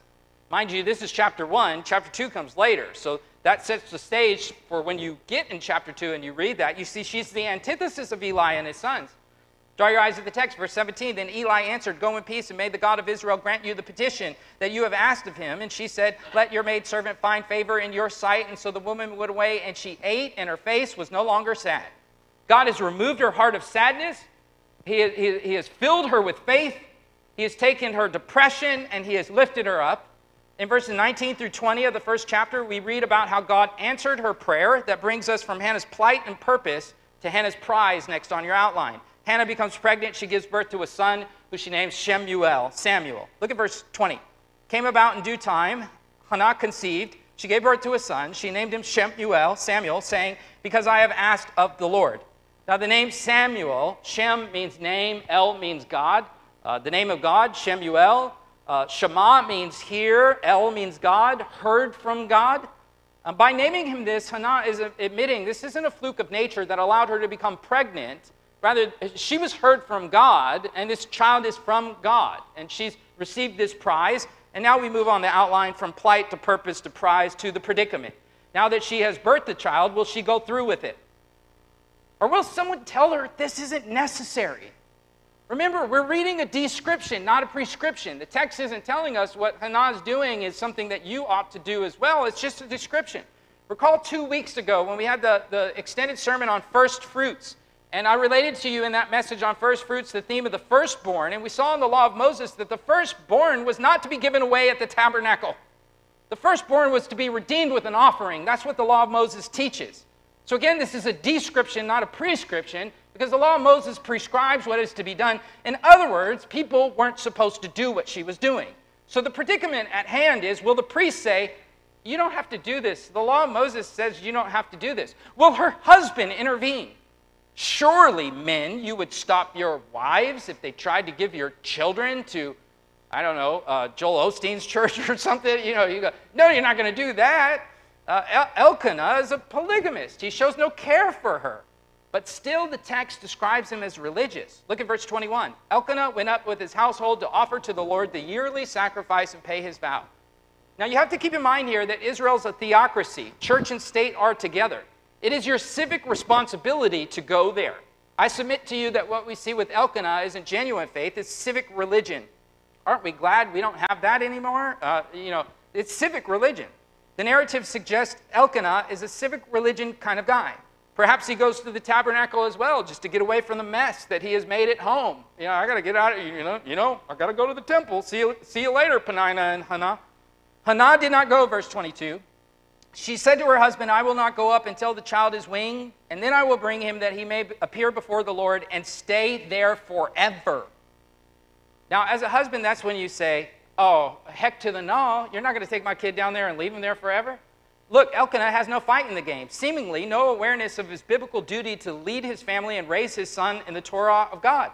Speaker 1: Mind you, this is chapter 1. Chapter 2 comes later. So that sets the stage for when you get in chapter 2 and you read that. You see, she's the antithesis of Eli and his sons. Draw your eyes to the text, verse 17. Then Eli answered, Go in peace, and may the God of Israel grant you the petition that you have asked of him. And she said, Let your maidservant find favor in your sight. And so the woman went away, and she ate, and her face was no longer sad. God has removed her heart of sadness. He, he, he has filled her with faith. He has taken her depression, and he has lifted her up. In verses 19 through 20 of the first chapter, we read about how God answered her prayer. That brings us from Hannah's plight and purpose to Hannah's prize next on your outline. Hannah becomes pregnant. She gives birth to a son who she names Shemuel, Samuel. Look at verse 20. Came about in due time, Hannah conceived. She gave birth to a son. She named him Shemuel, Samuel, saying, Because I have asked of the Lord. Now, the name Samuel, Shem means name, El means God. Uh, the name of God, Shemuel. Uh, Shema means hear, El means God, heard from God. Uh, by naming him this, Hannah is admitting this isn't a fluke of nature that allowed her to become pregnant. Rather, she was heard from God, and this child is from God. And she's received this prize. And now we move on the outline from plight to purpose to prize to the predicament. Now that she has birthed the child, will she go through with it? Or will someone tell her this isn't necessary? Remember, we're reading a description, not a prescription. The text isn't telling us what Hannah's doing is something that you ought to do as well. It's just a description. Recall two weeks ago when we had the, the extended sermon on first fruits. And I related to you in that message on first fruits the theme of the firstborn. And we saw in the law of Moses that the firstborn was not to be given away at the tabernacle. The firstborn was to be redeemed with an offering. That's what the law of Moses teaches. So, again, this is a description, not a prescription, because the law of Moses prescribes what is to be done. In other words, people weren't supposed to do what she was doing. So, the predicament at hand is will the priest say, You don't have to do this? The law of Moses says you don't have to do this. Will her husband intervene? Surely, men, you would stop your wives if they tried to give your children to, I don't know, uh, Joel Osteen's church or something. You know, you go, no, you're not going to do that. Uh, El- Elkanah is a polygamist. He shows no care for her. But still, the text describes him as religious. Look at verse 21. Elkanah went up with his household to offer to the Lord the yearly sacrifice and pay his vow. Now, you have to keep in mind here that Israel's a theocracy. Church and state are together. It is your civic responsibility to go there. I submit to you that what we see with Elkanah isn't genuine faith, it's civic religion. Aren't we glad we don't have that anymore? Uh, you know, it's civic religion. The narrative suggests Elkanah is a civic religion kind of guy. Perhaps he goes to the tabernacle as well, just to get away from the mess that he has made at home. You know, I got to get out of you know, you know, I got to go to the temple. See you, see you later, Peninnah and Hannah. Hannah did not go, verse 22. She said to her husband, I will not go up until the child is weaned, and then I will bring him that he may appear before the Lord and stay there forever. Now, as a husband, that's when you say, Oh, heck to the no. You're not going to take my kid down there and leave him there forever. Look, Elkanah has no fight in the game, seemingly no awareness of his biblical duty to lead his family and raise his son in the Torah of God.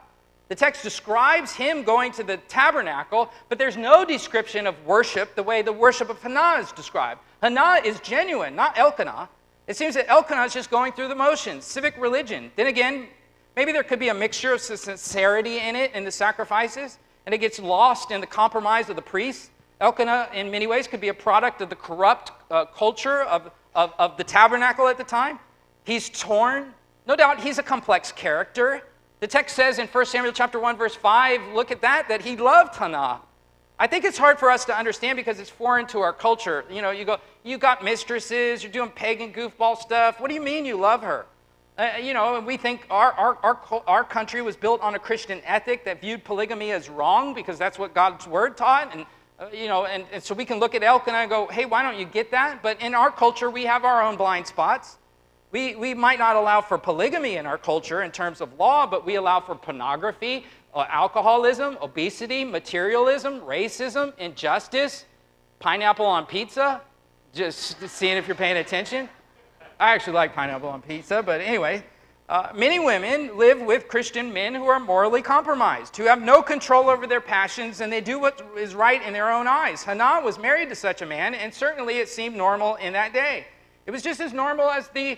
Speaker 1: The text describes him going to the tabernacle, but there's no description of worship the way the worship of Hannah is described. Hannah is genuine, not Elkanah. It seems that Elkanah is just going through the motions, civic religion. Then again, maybe there could be a mixture of sincerity in it in the sacrifices, and it gets lost in the compromise of the priests. Elkanah, in many ways, could be a product of the corrupt uh, culture of, of, of the tabernacle at the time. He's torn. No doubt he's a complex character. The text says in 1 Samuel chapter 1, verse 5, look at that, that he loved Hannah. I think it's hard for us to understand because it's foreign to our culture. You know, you go, you got mistresses, you're doing pagan goofball stuff. What do you mean you love her? Uh, you know, and we think our, our, our, our country was built on a Christian ethic that viewed polygamy as wrong because that's what God's word taught. And uh, you know, and, and so we can look at Elkanah and I go, hey, why don't you get that? But in our culture, we have our own blind spots. We, we might not allow for polygamy in our culture in terms of law, but we allow for pornography, uh, alcoholism, obesity, materialism, racism, injustice, pineapple on pizza. Just seeing if you're paying attention. I actually like pineapple on pizza, but anyway, uh, many women live with Christian men who are morally compromised, who have no control over their passions, and they do what is right in their own eyes. Hannah was married to such a man, and certainly it seemed normal in that day. It was just as normal as the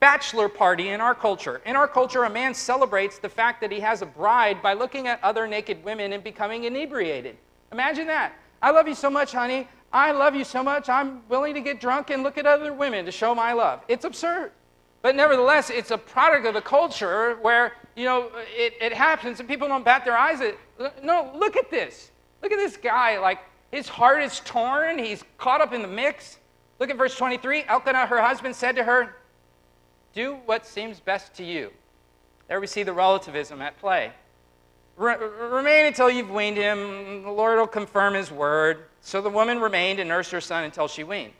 Speaker 1: bachelor party in our culture. In our culture, a man celebrates the fact that he has a bride by looking at other naked women and becoming inebriated. Imagine that. I love you so much, honey. I love you so much, I'm willing to get drunk and look at other women to show my love. It's absurd. But nevertheless, it's a product of the culture where, you know, it, it happens and people don't bat their eyes at No, look at this. Look at this guy. Like, his heart is torn. He's caught up in the mix. Look at verse 23. Elkanah, her husband, said to her, Do what seems best to you. There we see the relativism at play. remain until you've weaned him. The Lord will confirm his word. So the woman remained and nursed her son until she weaned.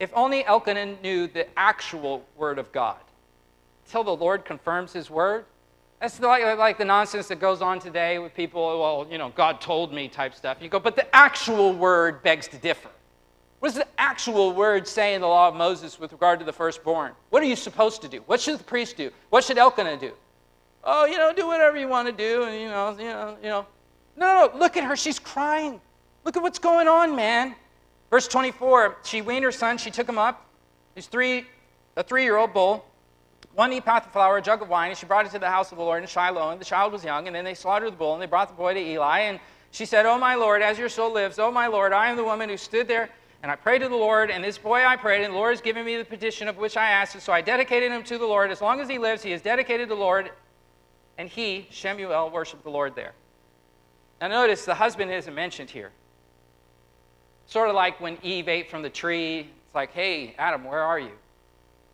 Speaker 1: If only Elkanah knew the actual word of God. Till the Lord confirms his word. That's like, like the nonsense that goes on today with people, well, you know, God told me type stuff. You go, but the actual word begs to differ. What does the actual word say in the law of Moses with regard to the firstborn? What are you supposed to do? What should the priest do? What should Elkanah do? Oh, you know, do whatever you want to do, and you know, you know, you know. No, no, look at her. She's crying. Look at what's going on, man. Verse 24, she weaned her son, she took him up. He's three, a three-year-old bull, one ephah of flour, a jug of wine, and she brought it to the house of the Lord in Shiloh. And the child was young, and then they slaughtered the bull, and they brought the boy to Eli. And she said, Oh, my Lord, as your soul lives, oh, my Lord, I am the woman who stood there, and I prayed to the Lord, and this boy I prayed, and the Lord has given me the petition of which I asked. So I dedicated him to the Lord. As long as he lives, he is dedicated to the Lord. And he, Shemuel, worshiped the Lord there. Now notice the husband isn't mentioned here. Sort of like when Eve ate from the tree. It's like, hey, Adam, where are you?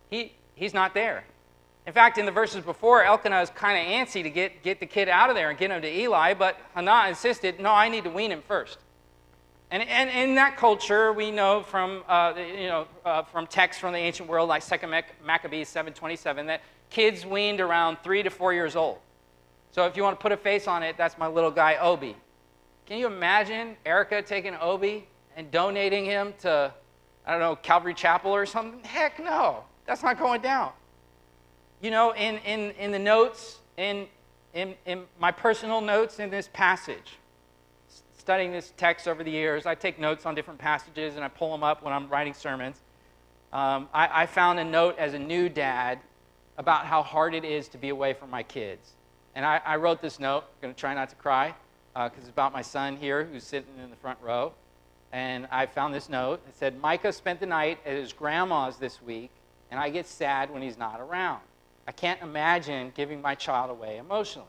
Speaker 1: He, he's not there. In fact, in the verses before, Elkanah is kind of antsy to get, get the kid out of there and get him to Eli, but Hannah insisted, no, I need to wean him first. And, and in that culture, we know from, uh, you know, uh, from texts from the ancient world, like 2 Maccabees 7.27, that kids weaned around three to four years old. So if you want to put a face on it, that's my little guy, Obi. Can you imagine Erica taking Obi and donating him to, I don't know, Calvary Chapel or something? Heck no, that's not going down. You know, in, in, in the notes, in, in, in my personal notes in this passage, studying this text over the years, I take notes on different passages and I pull them up when I'm writing sermons. Um, I, I found a note as a new dad about how hard it is to be away from my kids. And I, I wrote this note, I'm going to try not to cry, because uh, it's about my son here who's sitting in the front row and I found this note. It said, Micah spent the night at his grandma's this week, and I get sad when he's not around. I can't imagine giving my child away emotionally.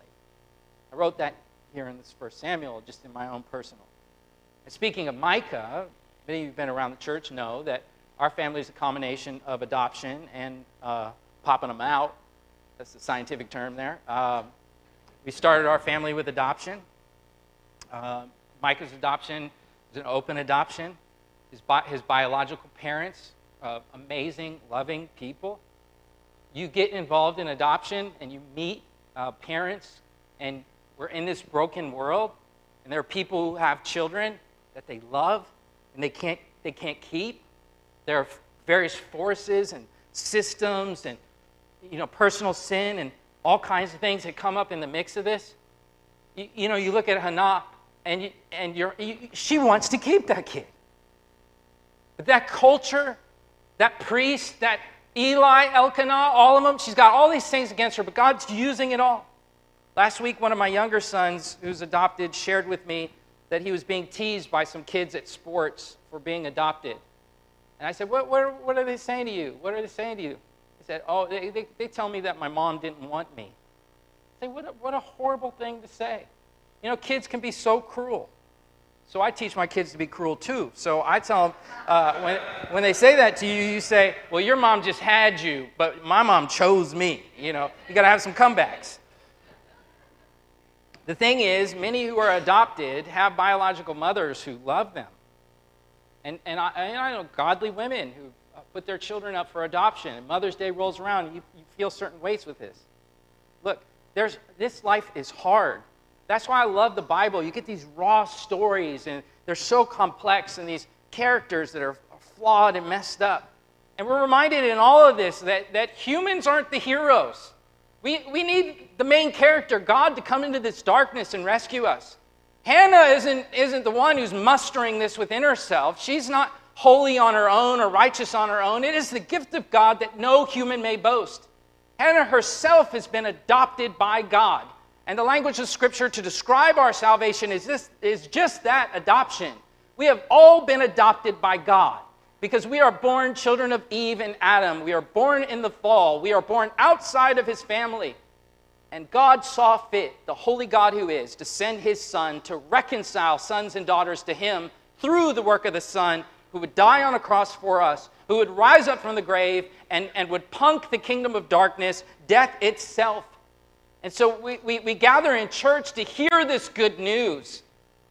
Speaker 1: I wrote that here in this first Samuel, just in my own personal. And speaking of Micah, many of you have been around the church know that our family is a combination of adoption and uh, popping them out. That's the scientific term there. Um, we started our family with adoption. Uh, Micah's adoption it's an open adoption. His, bi- his biological parents, amazing, loving people. You get involved in adoption and you meet uh, parents, and we're in this broken world, and there are people who have children that they love and they can't, they can't keep. there are various forces and systems and you know personal sin and all kinds of things that come up in the mix of this. You, you know, you look at Hannah and, you, and you're, you, she wants to keep that kid. But that culture, that priest, that Eli, Elkanah, all of them, she's got all these things against her, but God's using it all. Last week, one of my younger sons, who's adopted, shared with me that he was being teased by some kids at sports for being adopted. And I said, What, what, what are they saying to you? What are they saying to you? He said, Oh, they, they, they tell me that my mom didn't want me. I say, what a, what a horrible thing to say. You know, kids can be so cruel. So I teach my kids to be cruel too. So I tell them, uh, when, when they say that to you, you say, Well, your mom just had you, but my mom chose me. You know, you got to have some comebacks. The thing is, many who are adopted have biological mothers who love them. And, and, I, and I know godly women who uh, put their children up for adoption, and Mother's Day rolls around, you, you feel certain weights with this. Look, there's, this life is hard. That's why I love the Bible. You get these raw stories, and they're so complex, and these characters that are flawed and messed up. And we're reminded in all of this that, that humans aren't the heroes. We, we need the main character, God, to come into this darkness and rescue us. Hannah isn't, isn't the one who's mustering this within herself. She's not holy on her own or righteous on her own. It is the gift of God that no human may boast. Hannah herself has been adopted by God. And the language of Scripture to describe our salvation is, this, is just that adoption. We have all been adopted by God because we are born children of Eve and Adam. We are born in the fall. We are born outside of his family. And God saw fit, the holy God who is, to send his Son to reconcile sons and daughters to him through the work of the Son, who would die on a cross for us, who would rise up from the grave and, and would punk the kingdom of darkness, death itself. And so we, we, we gather in church to hear this good news.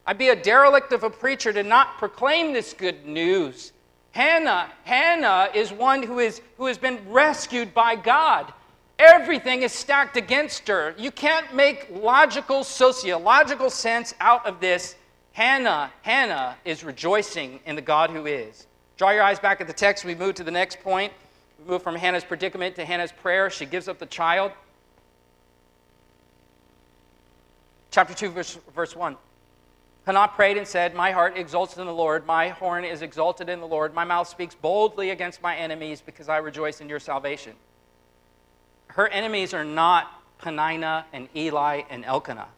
Speaker 1: I'd be a derelict of a preacher to not proclaim this good news Hannah, Hannah is one who, is, who has been rescued by God. Everything is stacked against her. You can't make logical, sociological sense out of this. Hannah, Hannah is rejoicing in the God who is. Draw your eyes back at the text. We move to the next point. We move from Hannah's predicament to Hannah's prayer. She gives up the child. Chapter 2, verse, verse 1. Hannah prayed and said, My heart exults in the Lord, my horn is exalted in the Lord, my mouth speaks boldly against my enemies because I rejoice in your salvation. Her enemies are not Peninnah and Eli and Elkanah.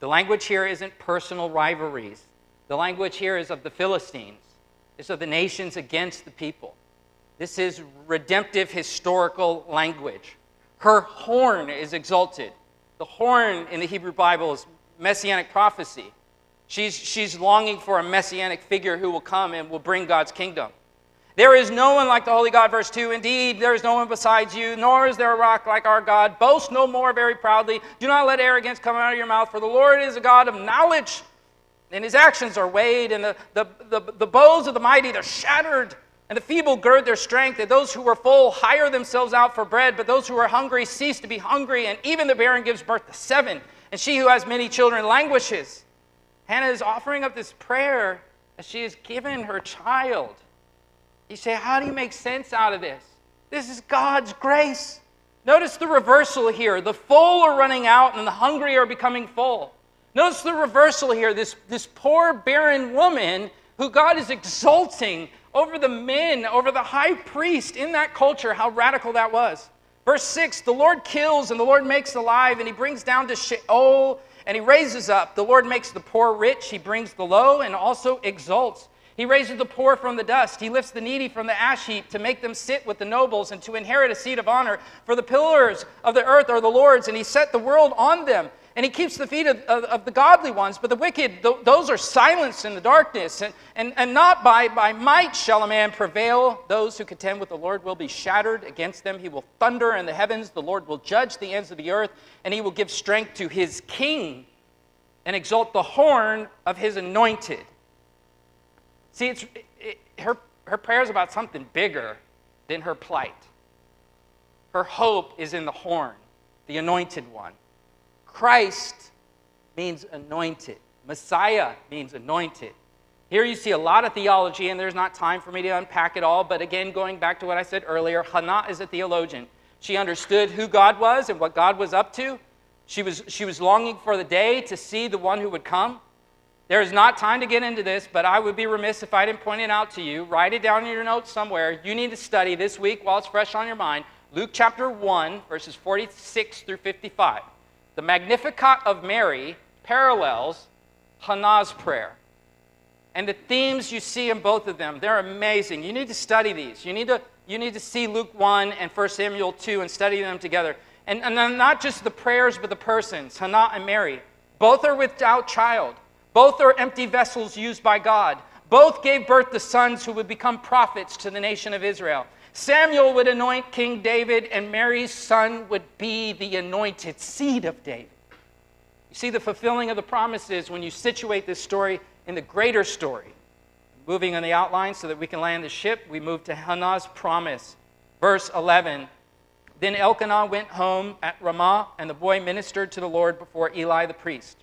Speaker 1: The language here isn't personal rivalries. The language here is of the Philistines. It's of the nations against the people. This is redemptive historical language. Her horn is exalted. The horn in the Hebrew Bible is messianic prophecy. She's, she's longing for a messianic figure who will come and will bring God's kingdom. There is no one like the Holy God, verse 2. Indeed, there is no one besides you, nor is there a rock like our God. Boast no more very proudly. Do not let arrogance come out of your mouth, for the Lord is a God of knowledge, and his actions are weighed, and the, the, the, the bows of the mighty, they're shattered, and the feeble gird their strength, and those who are full hire themselves out for bread, but those who are hungry cease to be hungry, and even the barren gives birth to seven, and she who has many children languishes. Hannah is offering up this prayer as she has given her child. You say, How do you make sense out of this? This is God's grace. Notice the reversal here. The full are running out and the hungry are becoming full. Notice the reversal here. This, this poor barren woman who God is exalting over the men, over the high priest in that culture, how radical that was. Verse 6 The Lord kills and the Lord makes alive, and he brings down to Sheol and he raises up. The Lord makes the poor rich, he brings the low, and also exalts. He raises the poor from the dust. He lifts the needy from the ash heap to make them sit with the nobles and to inherit a seat of honor. For the pillars of the earth are the Lord's, and he set the world on them and he keeps the feet of, of, of, the godly ones, but the wicked, th- those are silenced in the darkness. And, and, and not by, by might shall a man prevail. Those who contend with the Lord will be shattered against them. He will thunder in the heavens. The Lord will judge the ends of the earth, and he will give strength to his king and exalt the horn of his anointed. See, it's, it, her, her prayer is about something bigger than her plight. Her hope is in the horn, the anointed one. Christ means anointed. Messiah means anointed. Here you see a lot of theology, and there's not time for me to unpack it all. But again, going back to what I said earlier, Hannah is a theologian. She understood who God was and what God was up to. She was, she was longing for the day to see the one who would come. There is not time to get into this, but I would be remiss if I didn't point it out to you. Write it down in your notes somewhere. You need to study this week while it's fresh on your mind Luke chapter 1, verses 46 through 55. The Magnificat of Mary parallels Hannah's prayer. And the themes you see in both of them, they're amazing. You need to study these. You need to, you need to see Luke 1 and 1 Samuel 2 and study them together. And, and not just the prayers, but the persons, Hannah and Mary. Both are without child. Both are empty vessels used by God. Both gave birth to sons who would become prophets to the nation of Israel. Samuel would anoint King David, and Mary's son would be the anointed seed of David. You see the fulfilling of the promises when you situate this story in the greater story. Moving on the outline so that we can land the ship, we move to Hannah's promise. Verse 11 Then Elkanah went home at Ramah, and the boy ministered to the Lord before Eli the priest.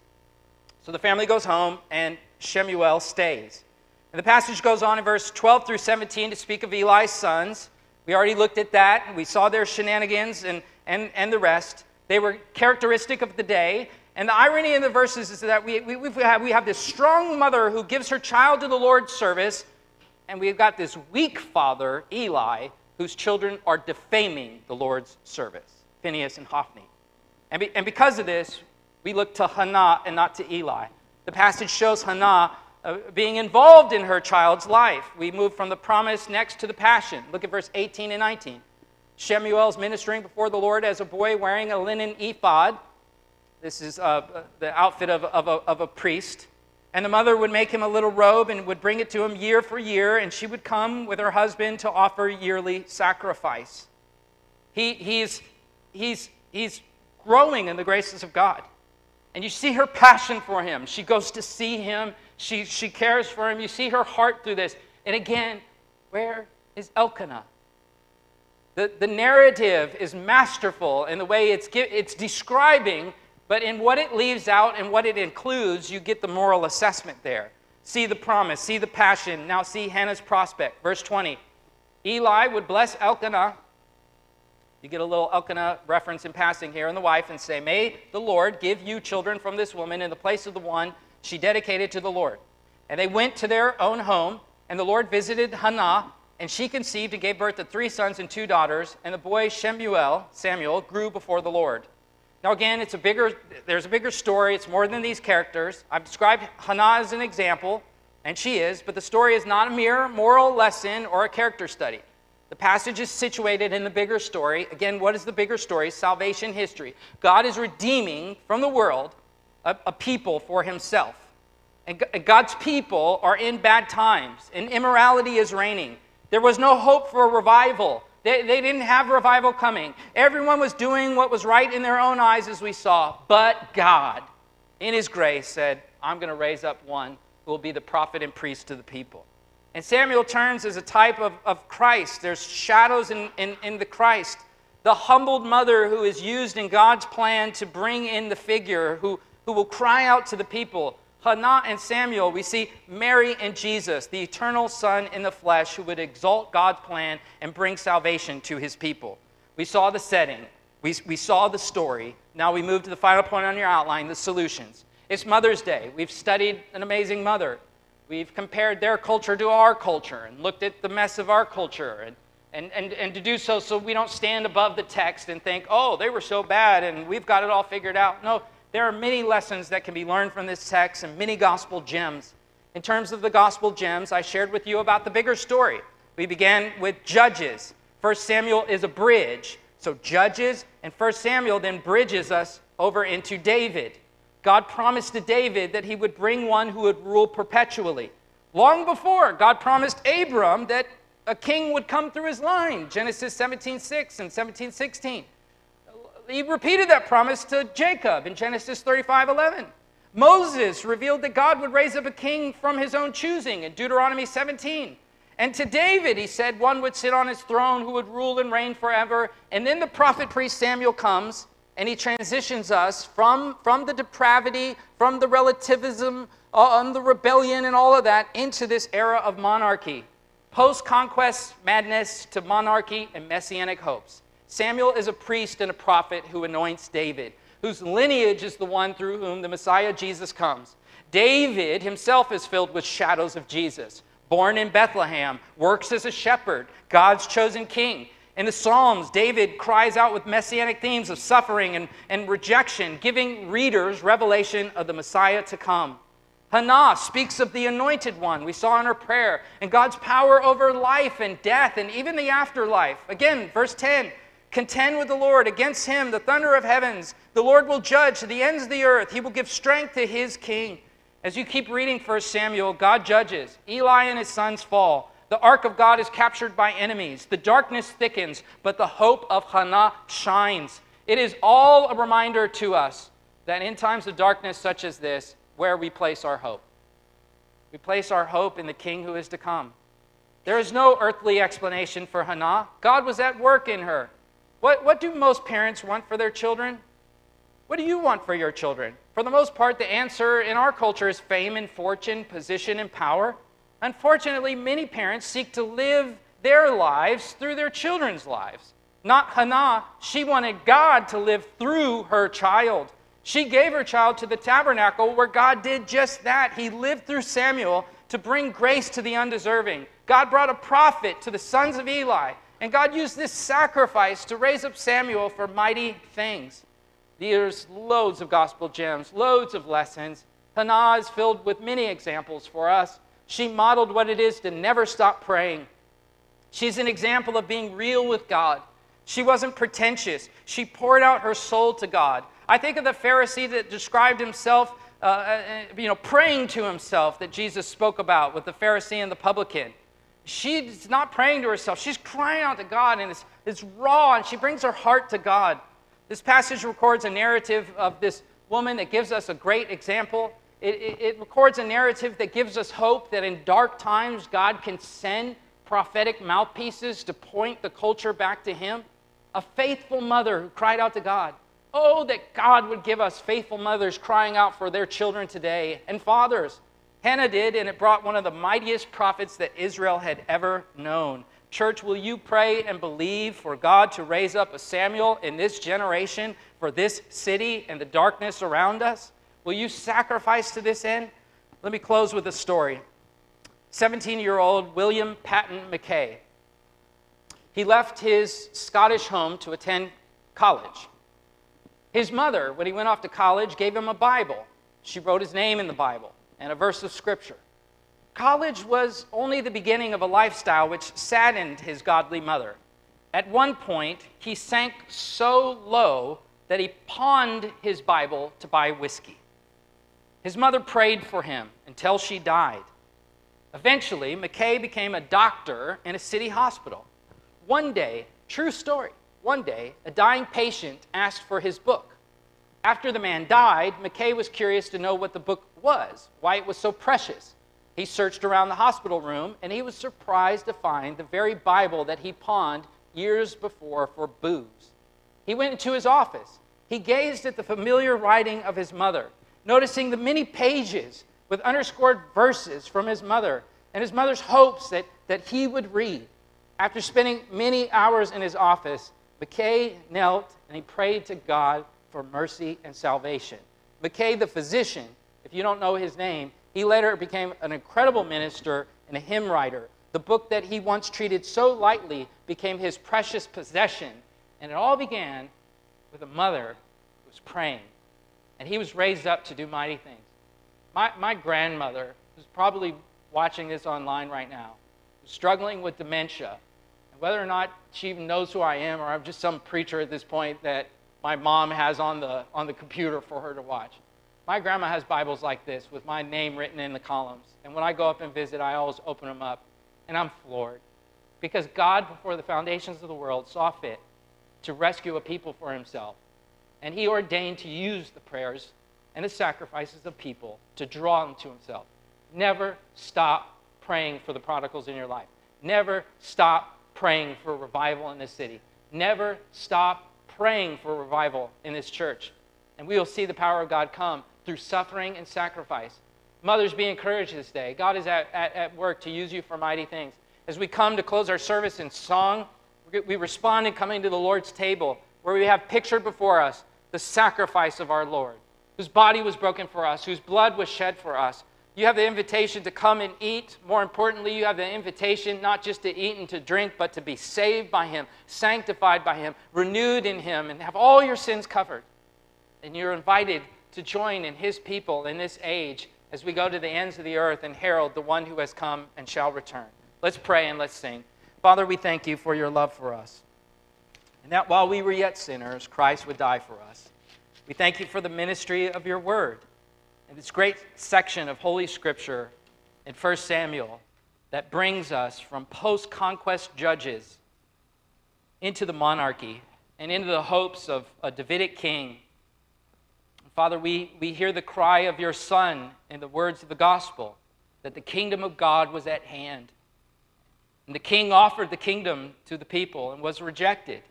Speaker 1: So the family goes home, and Shemuel stays. And the passage goes on in verse 12 through 17 to speak of Eli's sons. We already looked at that. We saw their shenanigans and, and, and the rest. They were characteristic of the day. And the irony in the verses is that we, we, have, we have this strong mother who gives her child to the Lord's service, and we've got this weak father, Eli, whose children are defaming the Lord's service, Phinehas and Hophni. And, be, and because of this, we look to Hannah and not to Eli. The passage shows Hannah uh, being involved in her child's life. We move from the promise next to the passion. Look at verse 18 and 19. Shemuel's ministering before the Lord as a boy wearing a linen ephod. This is uh, the outfit of, of, a, of a priest. And the mother would make him a little robe and would bring it to him year for year, and she would come with her husband to offer yearly sacrifice. He, he's, he's, he's growing in the graces of God. And you see her passion for him. She goes to see him, she, she cares for him. You see her heart through this. And again, where is Elkanah? The, the narrative is masterful in the way it's, it's describing but in what it leaves out and what it includes, you get the moral assessment there. See the promise, see the passion. Now see Hannah's prospect. Verse 20. Eli would bless Elkanah. You get a little Elkanah reference in passing here, and the wife, and say, May the Lord give you children from this woman in the place of the one she dedicated to the Lord. And they went to their own home, and the Lord visited Hannah, and she conceived and gave birth to three sons and two daughters. And the boy Shemuel, Samuel, grew before the Lord. Now, again, it's a bigger, there's a bigger story. It's more than these characters. I've described Hannah as an example, and she is, but the story is not a mere moral lesson or a character study. The passage is situated in the bigger story. Again, what is the bigger story? Salvation history. God is redeeming from the world a, a people for himself. And God's people are in bad times, and immorality is reigning. There was no hope for revival. They, they didn't have revival coming. Everyone was doing what was right in their own eyes, as we saw. But God, in His grace, said, I'm going to raise up one who will be the prophet and priest to the people. And Samuel turns as a type of, of Christ. There's shadows in, in, in the Christ. The humbled mother who is used in God's plan to bring in the figure who, who will cry out to the people Hannah and Samuel, we see Mary and Jesus, the eternal Son in the flesh, who would exalt God's plan and bring salvation to his people. We saw the setting, we, we saw the story. Now we move to the final point on your outline the solutions. It's Mother's Day. We've studied an amazing mother. We've compared their culture to our culture and looked at the mess of our culture. And, and, and, and to do so so we don't stand above the text and think, oh, they were so bad and we've got it all figured out. No, there are many lessons that can be learned from this text and many gospel gems. In terms of the gospel gems, I shared with you about the bigger story. We began with Judges. First Samuel is a bridge. So Judges and First Samuel then bridges us over into David. God promised to David that he would bring one who would rule perpetually. Long before, God promised Abram that a king would come through his line, Genesis 17:6 and 17:16 he repeated that promise to Jacob in Genesis 35 11. Moses revealed that God would raise up a king from his own choosing in Deuteronomy 17. And to David, he said one would sit on his throne who would rule and reign forever. And then the prophet priest Samuel comes and he transitions us from, from the depravity, from the relativism, uh, the rebellion, and all of that into this era of monarchy. Post conquest madness to monarchy and messianic hopes. Samuel is a priest and a prophet who anoints David, whose lineage is the one through whom the Messiah Jesus comes. David himself is filled with shadows of Jesus. Born in Bethlehem, works as a shepherd, God's chosen king. In the Psalms, David cries out with messianic themes of suffering and, and rejection, giving readers revelation of the Messiah to come. Hannah speaks of the anointed one we saw in her prayer and God's power over life and death and even the afterlife. Again, verse 10 Contend with the Lord against him, the thunder of heavens. The Lord will judge to the ends of the earth. He will give strength to his king. As you keep reading 1 Samuel, God judges. Eli and his sons fall. The ark of God is captured by enemies. The darkness thickens, but the hope of Hannah shines. It is all a reminder to us that in times of darkness such as this, where we place our hope. We place our hope in the king who is to come. There is no earthly explanation for Hannah. God was at work in her. What, what do most parents want for their children? What do you want for your children? For the most part, the answer in our culture is fame and fortune, position and power. Unfortunately, many parents seek to live their lives through their children's lives. Not Hannah, she wanted God to live through her child. She gave her child to the tabernacle where God did just that. He lived through Samuel to bring grace to the undeserving. God brought a prophet to the sons of Eli, and God used this sacrifice to raise up Samuel for mighty things. There's loads of gospel gems, loads of lessons. Hannah is filled with many examples for us. She modeled what it is to never stop praying. She's an example of being real with God. She wasn't pretentious. She poured out her soul to God. I think of the Pharisee that described himself, uh, uh, you know, praying to himself that Jesus spoke about with the Pharisee and the publican. She's not praying to herself. She's crying out to God, and it's, it's raw, and she brings her heart to God. This passage records a narrative of this woman that gives us a great example it, it, it records a narrative that gives us hope that in dark times, God can send prophetic mouthpieces to point the culture back to Him. A faithful mother who cried out to God. Oh, that God would give us faithful mothers crying out for their children today, and fathers. Hannah did, and it brought one of the mightiest prophets that Israel had ever known. Church, will you pray and believe for God to raise up a Samuel in this generation for this city and the darkness around us? Will you sacrifice to this end? Let me close with a story. 17 year old William Patton Mackay. He left his Scottish home to attend college. His mother, when he went off to college, gave him a Bible. She wrote his name in the Bible and a verse of Scripture. College was only the beginning of a lifestyle which saddened his godly mother. At one point, he sank so low that he pawned his Bible to buy whiskey. His mother prayed for him until she died. Eventually, Mackay became a doctor in a city hospital. One day, true story, one day, a dying patient asked for his book. After the man died, Mackay was curious to know what the book was, why it was so precious. He searched around the hospital room and he was surprised to find the very Bible that he pawned years before for booze. He went into his office. He gazed at the familiar writing of his mother noticing the many pages with underscored verses from his mother and his mother's hopes that, that he would read. After spending many hours in his office, Mackay knelt and he prayed to God for mercy and salvation. Mackay, the physician, if you don't know his name, he later became an incredible minister and a hymn writer. The book that he once treated so lightly became his precious possession. And it all began with a mother who was praying and he was raised up to do mighty things. My, my grandmother, who's probably watching this online right now, was struggling with dementia. And whether or not she even knows who I am, or I'm just some preacher at this point that my mom has on the, on the computer for her to watch. My grandma has Bibles like this with my name written in the columns. And when I go up and visit, I always open them up. And I'm floored. Because God, before the foundations of the world, saw fit to rescue a people for himself and he ordained to use the prayers and the sacrifices of people to draw them to himself. Never stop praying for the prodigals in your life. Never stop praying for revival in this city. Never stop praying for revival in this church. And we will see the power of God come through suffering and sacrifice. Mothers, be encouraged this day. God is at, at, at work to use you for mighty things. As we come to close our service in song, we respond in coming to the Lord's table, where we have pictured before us the sacrifice of our Lord, whose body was broken for us, whose blood was shed for us. You have the invitation to come and eat. More importantly, you have the invitation not just to eat and to drink, but to be saved by Him, sanctified by Him, renewed in Him, and have all your sins covered. And you're invited to join in His people in this age as we go to the ends of the earth and herald the one who has come and shall return. Let's pray and let's sing. Father, we thank you for your love for us. And that while we were yet sinners, Christ would die for us. We thank you for the ministry of your word and this great section of Holy Scripture in 1 Samuel that brings us from post conquest judges into the monarchy and into the hopes of a Davidic king Father, we, we hear the cry of your Son in the words of the gospel that the kingdom of God was at hand. And the king offered the kingdom to the people and was rejected.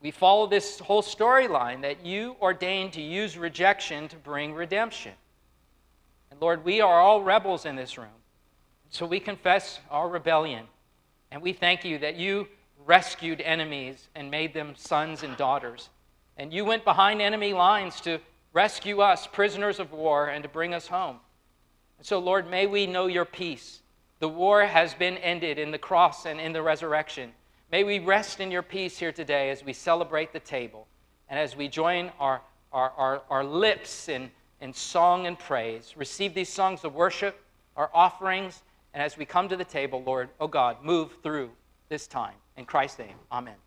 Speaker 1: We follow this whole storyline that you ordained to use rejection to bring redemption. And Lord, we are all rebels in this room. So we confess our rebellion. And we thank you that you rescued enemies and made them sons and daughters. And you went behind enemy lines to rescue us, prisoners of war, and to bring us home. And so, Lord, may we know your peace. The war has been ended in the cross and in the resurrection. May we rest in your peace here today as we celebrate the table and as we join our, our, our, our lips in, in song and praise. Receive these songs of worship, our offerings, and as we come to the table, Lord, oh God, move through this time. In Christ's name, amen.